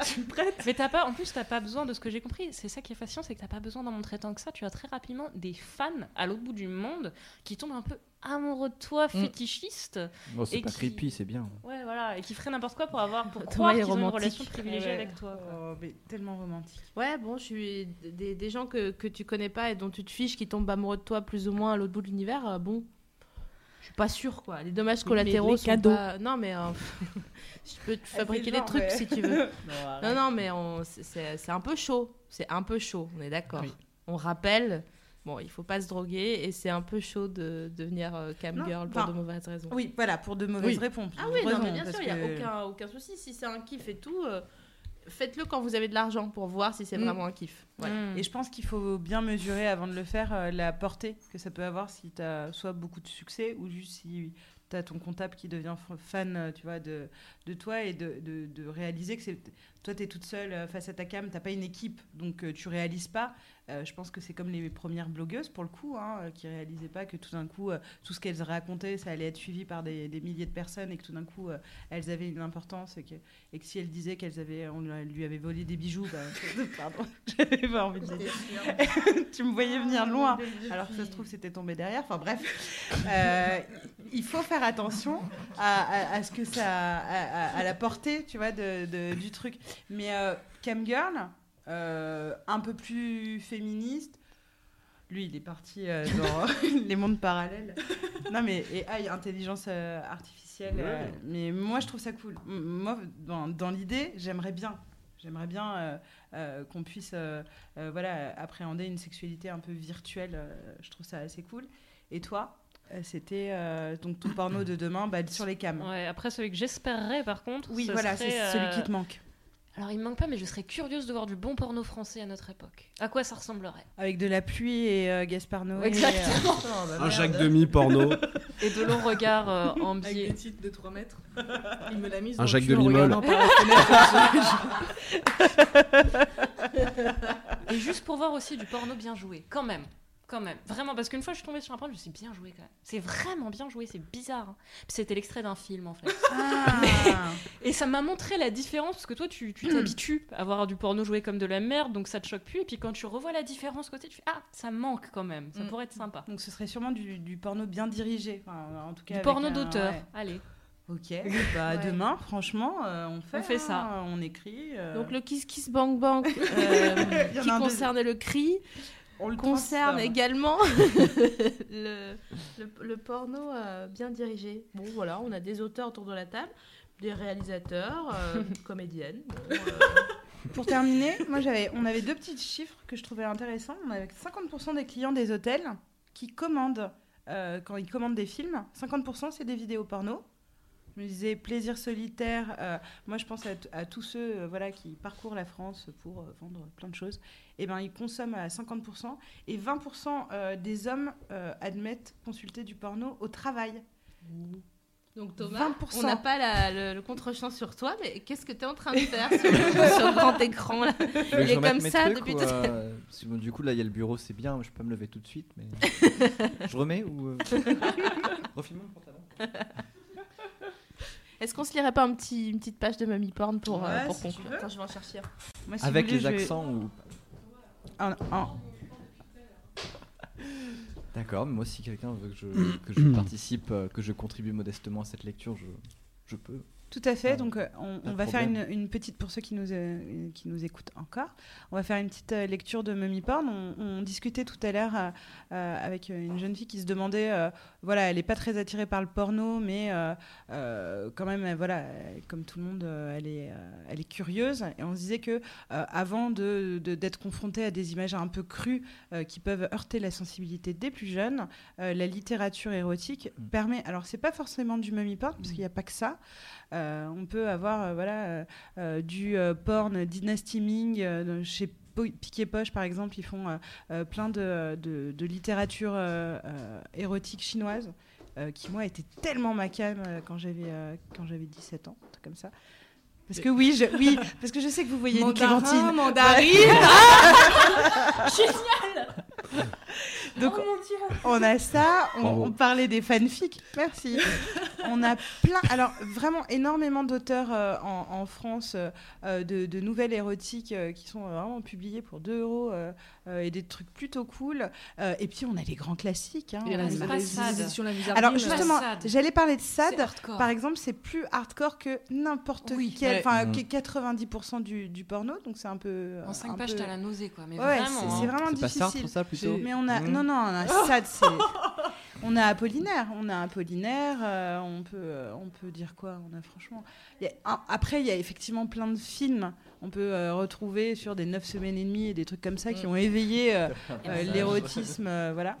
je suis prête. Mais t'as pas, en plus, t'as pas besoin de ce que j'ai compris. C'est ça qui est fascinant, c'est que t'as pas besoin d'en montrer tant que ça. Tu as très rapidement des fans à l'autre bout du monde qui tombent un peu amoureux de toi, Mm. fétichistes. Bon, c'est pas qui- creepy, c'est bien. Ouais, voilà, et qui feraient n'importe quoi pour avoir, pour croire qu'ils ont une relation privilégiée Ouais. avec toi. quoi. Oh, mais tellement romantique. Ouais, bon, je suis des, des gens que, que tu connais pas et dont tu te fiches qui tombent amoureux de toi plus ou moins à l'autre bout de l'univers. euh, bon, je suis pas sûre quoi. Les dommages Mais collatéraux les sont cadeaux. pas- Non, mais euh, <laughs> je peux te fabriquer des trucs ouais. si tu veux. <laughs> Non, non, mais on- c'est- un peu chaud. C'est un peu chaud, on est d'accord. Oui. On rappelle, bon, il faut pas se droguer et c'est un peu chaud de devenir euh, cam Non, girl pour de mauvaises raisons. Oui, voilà, pour de mauvaises Oui. réponses. Ah oui, non, raisons, mais bien sûr, il n'y a aucun, aucun souci. Si c'est un kiff et tout, euh, faites-le quand vous avez de l'argent pour voir si c'est Mm. vraiment un kiff. Ouais. Mm. Et je pense qu'il faut bien mesurer avant de le faire euh, la portée que ça peut avoir si tu as soit beaucoup de succès ou juste si tu as ton comptable qui devient fan euh, tu vois, de, de toi et de, de- de réaliser que c'est toi tu es toute seule euh, face à ta cam, tu pas une équipe donc euh, tu réalises pas. Euh, je pense que c'est comme les premières blogueuses pour le coup hein, euh, qui réalisaient pas que tout d'un coup euh, tout ce qu'elles racontaient ça allait être suivi par des, des milliers de personnes et que tout d'un coup euh, elles avaient une importance et que, et que si elles disaient qu'elles avaient on lui- avait volé des bijoux bah, <laughs> <laughs> pardon <laughs> j'avais pas envie de dire tu me voyais venir loin, alors que ça se trouve c'était tombé derrière. Enfin bref, il faut faire attention à, à- à ce que ça, à, la portée, tu vois, de, de- du truc. Mais euh, Cam Girl, euh, un peu plus féministe. Lui, il est parti euh, dans <laughs> les mondes parallèles. <laughs> Non, mais AI, intelligence euh, artificielle. euh, Ouais. mais moi, je trouve ça cool. M- Moi, dans, dans l'idée, j'aimerais bien. J'aimerais bien euh, euh, qu'on puisse euh, euh, voilà, appréhender une sexualité un peu virtuelle. euh, je trouve ça assez cool. Et toi, euh, c'était euh, donc ton porno de demain bah, sur les cams. Ouais, après, celui que j'espérerais, par contre, Oui, ce voilà, c'est celui euh, qui te manque. Alors, il me manque pas, mais je serais curieuse de voir du bon porno français à notre époque. À quoi ça ressemblerait Avec de la pluie et euh, Gaspard Noé. Exactement. euh, Un Jacques Demi porno. Et de longs regards euh, en Avec biais. des titres de 3 mètres. Il me l'a mise Un Jacques le cul en Demi-molle. regardant par la fenêtre. Et juste pour voir aussi du porno bien joué, quand même. Quand même. Vraiment, parce qu'une fois je suis tombée sur un porno, je me suis dit, bien joué quand même. C'est vraiment bien joué, c'est bizarre. hein. Puis C'était l'extrait d'un film en fait. <laughs> Ah. Et ça m'a montré la différence, parce que toi tu tu t'habitues à voir du porno joué comme de la merde, donc ça te choque plus. Et puis quand tu revois la différence côté, tu fais, ah, ça manque quand même, ça Mm. pourrait être sympa. Donc ce serait sûrement du, du porno bien dirigé. Enfin, en tout cas, Du porno un- d'auteur, ouais. allez. Ok. <laughs> Bah, Ouais. Demain, franchement, euh, on fait, On fait ça. hein, on écrit. euh, Donc le Kiss Kiss Bang Bang <laughs> euh, qui concerne le cri on le concerne également <laughs> le, le, le porno euh, bien dirigé. Bon voilà, on a des auteurs autour de la table, des réalisateurs, euh, <laughs> comédiennes. Bon, euh, <laughs> Pour terminer, moi j'avais, on avait deux petits chiffres que je trouvais intéressants. On avait 50% des clients des hôtels qui commandent, quand ils commandent des films, 50% c'est des vidéos porno. Je me disais plaisir solitaire. euh, moi, je pense à, tous ceux euh, voilà, qui parcourent la France pour euh, vendre plein de choses. Et ben, ils consomment à 50%. Et 20% euh, des hommes euh, admettent consulter du porno au travail. Donc Thomas, 20%. on n'a pas la- le, le contre-champ sur toi, mais qu'est-ce que tu es en train de faire <laughs> sur, le- sur le grand écran là? Il est comme ça trucs depuis ou, tout euh, bon, Du coup, là, il y a le bureau, c'est bien, je peux pas me lever tout de suite, mais. <laughs> je remets ou. euh, <laughs> Refile-moi le pantalon. Est-ce qu'on se lirait pas un petit, une petite page de Mummy Porn pour, euh, Ouais, pour si tu conclure. Attends, je vais en chercher un. Moi, si Avec voulez, les vais- accents ou. Un- un- D'accord, mais moi si quelqu'un veut que je, que je <clears throat> participe, euh, que je contribue modestement à cette lecture, je, je peux. Tout à fait. Ah, Donc, euh, on, va faire une, petite, pour ceux qui nous, euh, qui nous écoutent encore, on va faire une petite euh, lecture de Mummy Porn. On, on discutait tout à l'heure euh, avec une jeune fille qui se demandait, voilà, elle n'est pas très attirée par le porno, mais quand même, voilà, comme tout le monde, elle, est, elle est curieuse. Et on se disait que avant de- d'être confrontée à des images un peu crues qui peuvent heurter la sensibilité des plus jeunes, la littérature érotique Mm. permet. Alors, c'est pas forcément du Mummy Porn, parce qu'il n'y a pas que ça. Euh, on peut avoir euh, voilà, euh, du porn Dynasty Ming chez Piquet Poche, par exemple, ils font plein de, de- de littérature érotique chinoise. euh, qui moi était tellement ma cam euh, quand j'avais euh, quand j'avais 17 ans, comme ça. Parce que oui, je, oui, parce que je sais que vous voyez une Mandarin, Clémentine. mandarine. <laughs> <laughs> Génial. <laughs> Donc oh mon dieu. on a ça, on, parlait des fanfics, merci. on a plein, alors vraiment énormément d'auteurs euh, en, en France euh, euh, de, de nouvelles érotiques euh, qui sont vraiment publiées pour 2 euros et des trucs plutôt cool. Euh, et puis on a les grands classiques. hein. Et la- On a- la- les alors justement, j'allais parler de SAD. Par exemple, c'est plus hardcore que n'importe Oui. quel, Ouais. enfin Mhm. que 90% du, du porno, donc c'est un peu. En cinq un pages, peu- t'as la nausée, quoi, mais ouais, vraiment, c'est- hein. c'est vraiment C'est pas difficile. Sartre, ça, plutôt Mais on a, Mhm. non non, on a <laughs> SAD, c'est. On a Apollinaire, on a Apollinaire, euh, on peut, euh, on peut dire quoi On a franchement. il y a un- après, il y a effectivement plein de films. On peut euh, retrouver sur des 9 semaines et demie et des trucs comme ça qui Mm. ont éveillé euh, <laughs> euh, l'érotisme, euh, voilà.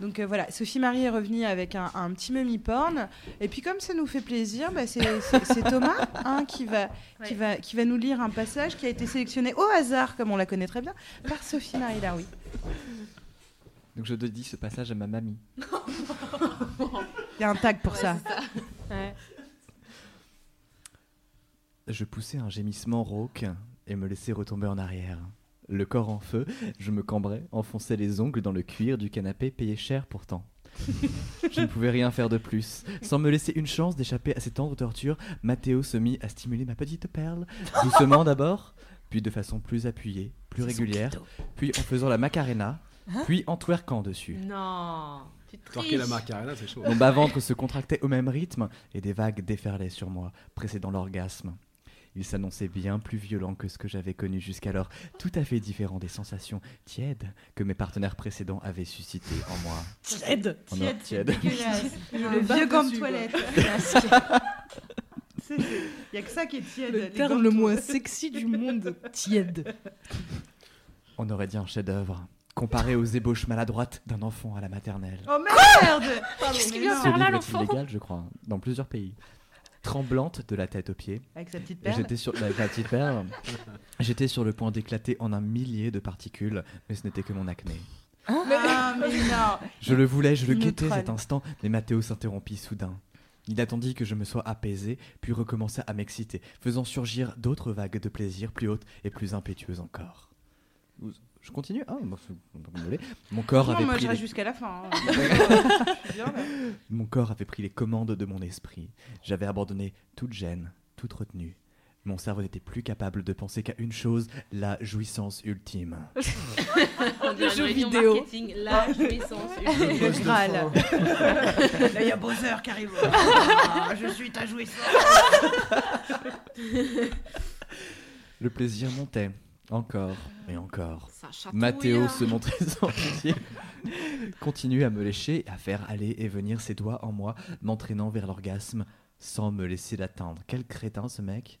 Donc euh, voilà, Sophie Marie est revenue avec un, un petit mummy porn. Et puis comme ça nous fait plaisir, bah, c'est Thomas hein, qui, va, qui, Ouais. va, qui va nous lire un passage qui a été sélectionné au hasard, comme on la connaît très bien, par Sophie Marie Laroui. <laughs> Donc je dédie ce passage à ma mamie. Il y a un tag pour Ouais, ça. Ouais. Je poussais un gémissement rauque et me laissais retomber en arrière. Le corps en feu, je me cambrais, enfonçais les ongles dans le cuir du canapé payé cher pourtant. <laughs> je ne pouvais rien faire de plus. Sans me laisser une chance d'échapper à ces tendres tortures, Mathéo se mit à stimuler ma petite perle, doucement d'abord, puis de façon plus appuyée, plus régulière, puis en faisant la macarena, Hein puis en twerkant dessus. Non. Twerker la. Macarena, c'est chaud. Mon bas-ventre se contractait au même rythme et des vagues déferlaient sur moi, précédant l'orgasme. Il s'annonçait bien plus violent que ce que j'avais connu jusqu'alors, tout à fait différent des sensations tièdes que mes partenaires précédents avaient suscitées en moi. Tiède non, Tiède, tiède. <laughs> Le vieux gant de toilette. <laughs> <laughs> Il n'y a que ça qui est tiède. Le terme le moins sexy du monde. Tiède. On aurait dit un chef-d'œuvre, comparé aux ébauches maladroites d'un enfant à la maternelle. Oh merde Qu'est-ce qu'il vient faire là, l'enfant illégal, je crois, dans plusieurs pays. Tremblante de la tête aux pieds, Avec sa petite perle. J'étais sur avec la petite perle. J'étais sur le point d'éclater en un millier de particules, mais ce n'était que mon acné. Ah, mais non Je le voulais, je le guettais cet instant, mais Mathéo s'interrompit soudain. Il attendit que je me sois apaisé, puis recommença à m'exciter, faisant surgir d'autres vagues de plaisir plus hautes et plus impétueuses encore. Je continue? Ah, bah, c'est- donc, désolé. Mon corps Non, avait moi pris je les- reste jusqu'à la fin. hein. <laughs> Je suis bien, là. Mon corps avait pris les commandes de mon esprit. J'avais abandonné toute gêne, toute retenue. Mon cerveau n'était plus capable de penser qu'à une chose, la jouissance ultime. <laughs> On dirait jeu vidéo. marketing, la jouissance. Le Graal. Là, <laughs> il y a Bowser qui arrive. Ah, je suis ta jouissance. <laughs> Le plaisir montait, encore et encore. Chatouille, Mathéo se montrait sans pitié, continue à me lécher, à faire aller et venir ses doigts en moi, m'entraînant vers l'orgasme, sans me laisser l'atteindre. Quel crétin ce mec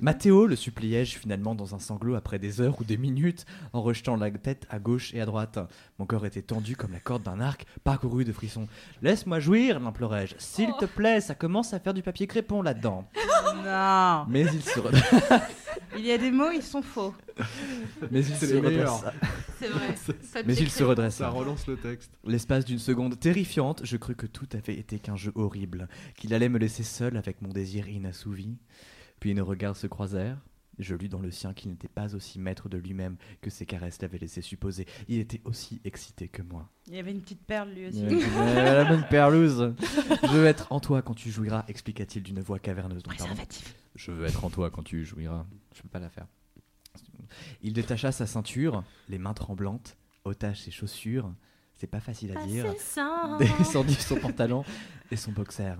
Mathéo, le suppliai-je finalement dans un sanglot après des heures ou des minutes, en rejetant la tête à gauche et à droite. Mon corps était tendu comme la corde d'un arc, parcouru de frissons. Laisse-moi jouir, l'implorai-je. S'il te plaît, ça commence à faire du papier crépon là-dedans. Non. Mais il se, redressa- <laughs> Il y a des mots, ils sont faux. mais il se. C'est vrai. <laughs> Mais il se redressa. Ça relance le texte. L'espace d'une seconde terrifiante, je crus que tout avait été qu'un jeu horrible, qu'il allait me laisser seul avec mon désir inassouvi. Puis nos regards se croisèrent, Je lus dans le sien qu'il n'était pas aussi maître de lui-même que ses caresses l'avaient laissé supposer. Il était aussi excité que moi. Il y avait une petite perle lui aussi. Ouais, <laughs> la bonne perlouse. Je veux être en toi quand tu jouiras, expliqua-t-il d'une voix caverneuse. Donc, pardon. Je veux être en toi quand tu jouiras. Je peux pas la faire. Il détacha sa ceinture, les mains tremblantes, ôta ses chaussures. C'est pas facile à dire. <laughs> Descendit son pantalon et son boxer.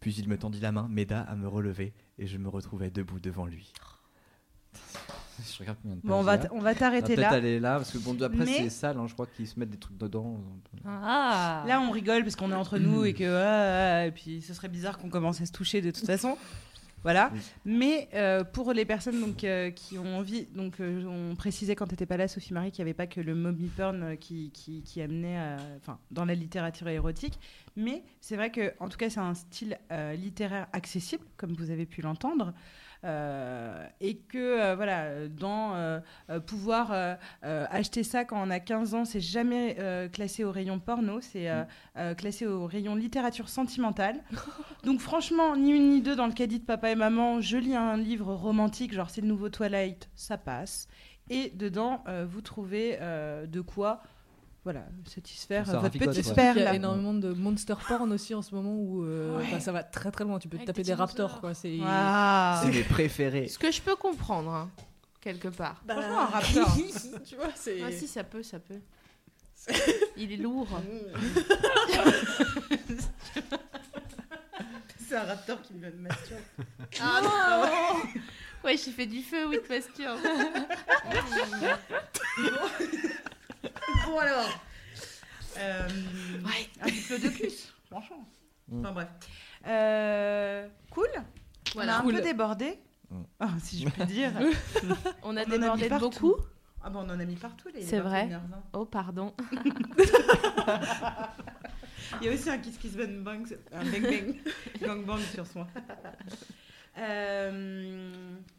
Puis il me tendit la main, m'aida à me relever et je me retrouvai debout devant lui. <laughs> Je regarde combien de Bon, on va on va t'arrêter va peut-être là. aller là parce que bon après Mais- c'est sale, hein, je crois qu'ils se mettent des trucs dedans. Ah Là, on rigole parce qu'on est entre nous et que ah, ah, et puis ce serait bizarre qu'on commence à se toucher de toute <laughs> façon. Voilà. Oui. Mais euh, pour les personnes donc euh, qui ont envie, donc euh, on précisait quand t'étais pas là, Sophie Marie, qu'il n'y avait pas que le mommy porn qui, qui, qui amenait, enfin, dans la littérature érotique. Mais c'est vrai que, en tout cas, c'est un style littéraire accessible, comme vous avez pu l'entendre. Euh, et que euh, voilà, dans euh, pouvoir acheter ça quand on a 15 ans, c'est jamais classé au rayon porno, c'est euh, classé au rayon littérature sentimentale. <laughs> Donc franchement, ni une ni deux dans le caddie de papa et maman, je lis un livre romantique, genre c'est le nouveau Twilight, ça passe. Et dedans, vous trouvez de quoi voilà, satisfaire Ça votre petite perle. Il y a énormément de monster porn aussi en ce moment où euh, Ouais. enfin, ça va très très loin. Tu peux te taper des raptors quoi. C'est Ah. Mes préférés. Ce que je peux comprendre, hein, quelque part. Franchement, un <laughs> raptor. tu vois, c'est. Ah si, ça peut, ça peut. <laughs> Il est lourd. <laughs> c'est un raptor qui me masturbe. Ah non Ouais, j'y fais du feu, oui, de pasture. Bon alors. Euh, Un diplodocus, franchement. Mm. Enfin bref. Euh, cool. Voilà. On a un Cool. peu débordé. Mm. Ah, si je puis dire. <laughs> On a On en a débordé de beaucoup. Ah bon, on en a mis partout les. C'est vrai. 21h20. Oh, pardon. <laughs> <laughs> Il y a aussi un kiss kiss bang bang, un bang bang, gang bang sur soi. Euh,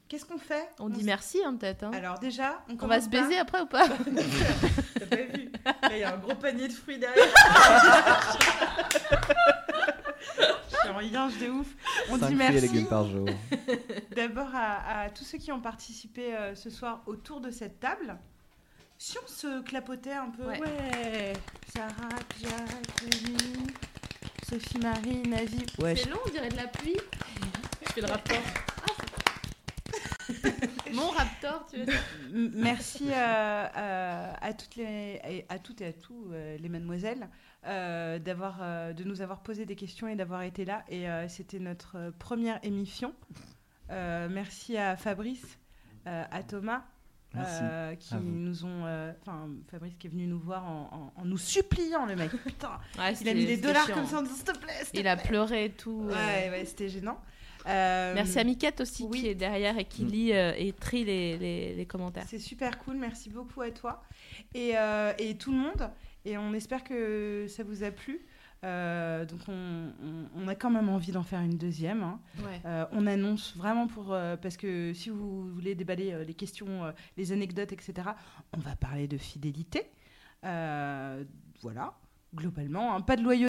Qu'est-ce qu'on fait On dit merci, hein, peut-être. hein. Alors déjà, on, On va se par- baiser après ou pas <laughs> T'as pas vu il y a un gros panier de fruits derrière. <laughs> Je suis en yinche de ouf. On Cinq dit fruits et merci légumes par jour. <laughs> d'abord à, à tous ceux qui ont participé euh, ce soir autour de cette table. Si on se clapotait un peu, ouais. Ouais. Sarah, Jacques, Sophie Marie, Navi. Ouais, C'est long, on dirait de la pluie. Le raptor. Mon raptor, tu veux dire? Merci euh, euh, à toutes les et à toutes et à tous euh, les mademoiselles euh, d'avoir euh, de nous avoir posé des questions et d'avoir été là et euh, c'était notre première émission. Euh, merci à Fabrice, euh, à Thomas. Euh, qui nous ont euh, enfin Fabrice qui est venu nous voir en, en- en nous suppliant le mec putain Ouais, il a mis des dollars chiant. comme ça en disant s'il te plaît Il a pleuré et tout. euh. ouais ouais c'était gênant Euh, Merci à Miquette aussi oui. qui est derrière et qui Mm. lit euh, et trie les, les, les commentaires. C'est super cool, merci beaucoup à toi et, euh, et tout le monde. Et on espère que ça vous a plu. Euh, donc on, on- on a quand même envie d'en faire une deuxième. hein. Ouais. Euh, on annonce vraiment pour euh, parce que si vous voulez déballer euh, les questions, euh, les anecdotes, etc. On va parler de fidélité. Euh, voilà, globalement, hein, pas de loyauté.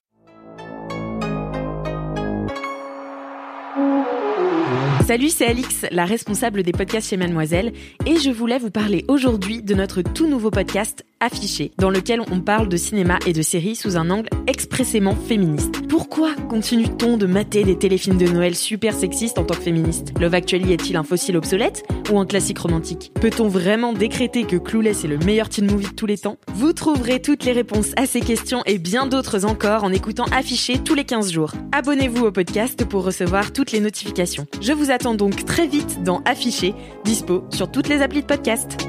Salut, c'est Alix, la responsable des podcasts chez Mademoiselle, et je voulais vous parler aujourd'hui de notre tout nouveau podcast Affiché, dans lequel on parle de cinéma et de séries sous un angle expressément féministe. Pourquoi continue-t-on de mater des téléfilms de Noël super sexistes en tant que féministe? Love Actually est-il un fossile obsolète ou un classique romantique? Peut-on vraiment décréter que Clueless est le meilleur teen movie de tous les temps? Vous trouverez toutes les réponses à ces questions et bien d'autres encore en écoutant Affiché tous les 15 jours. Abonnez-vous au podcast pour recevoir toutes les notifications. Je vous attends donc très vite dans Affiché, dispo sur toutes les applis de podcast.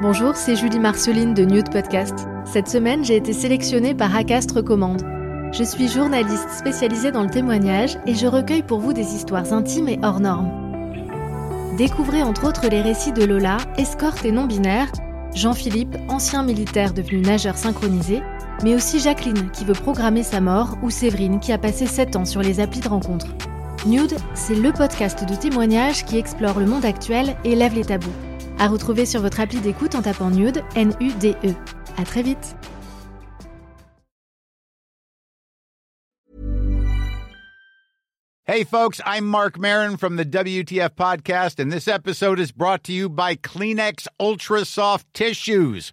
Bonjour, c'est Julie Marceline de Nude Podcast. Cette semaine, j'ai été sélectionnée par Acast Recommande. Je suis journaliste spécialisée dans le témoignage et je recueille pour vous des histoires intimes et hors normes. Découvrez entre autres les récits de Lola, escorte et non-binaire, Jean-Philippe, ancien militaire devenu nageur synchronisé, mais aussi Jacqueline qui veut programmer sa mort ou Séverine qui a passé 7 ans sur les applis de rencontre. Nude, c'est le podcast de témoignages qui explore le monde actuel et lève les tabous. À retrouver sur votre appli d'écoute en tapant Nude, N-U-D-E. À très vite. Hey, folks, I'm Mark Marin from the WTF Podcast, and this episode is brought to you by Kleenex Ultra Soft Tissues,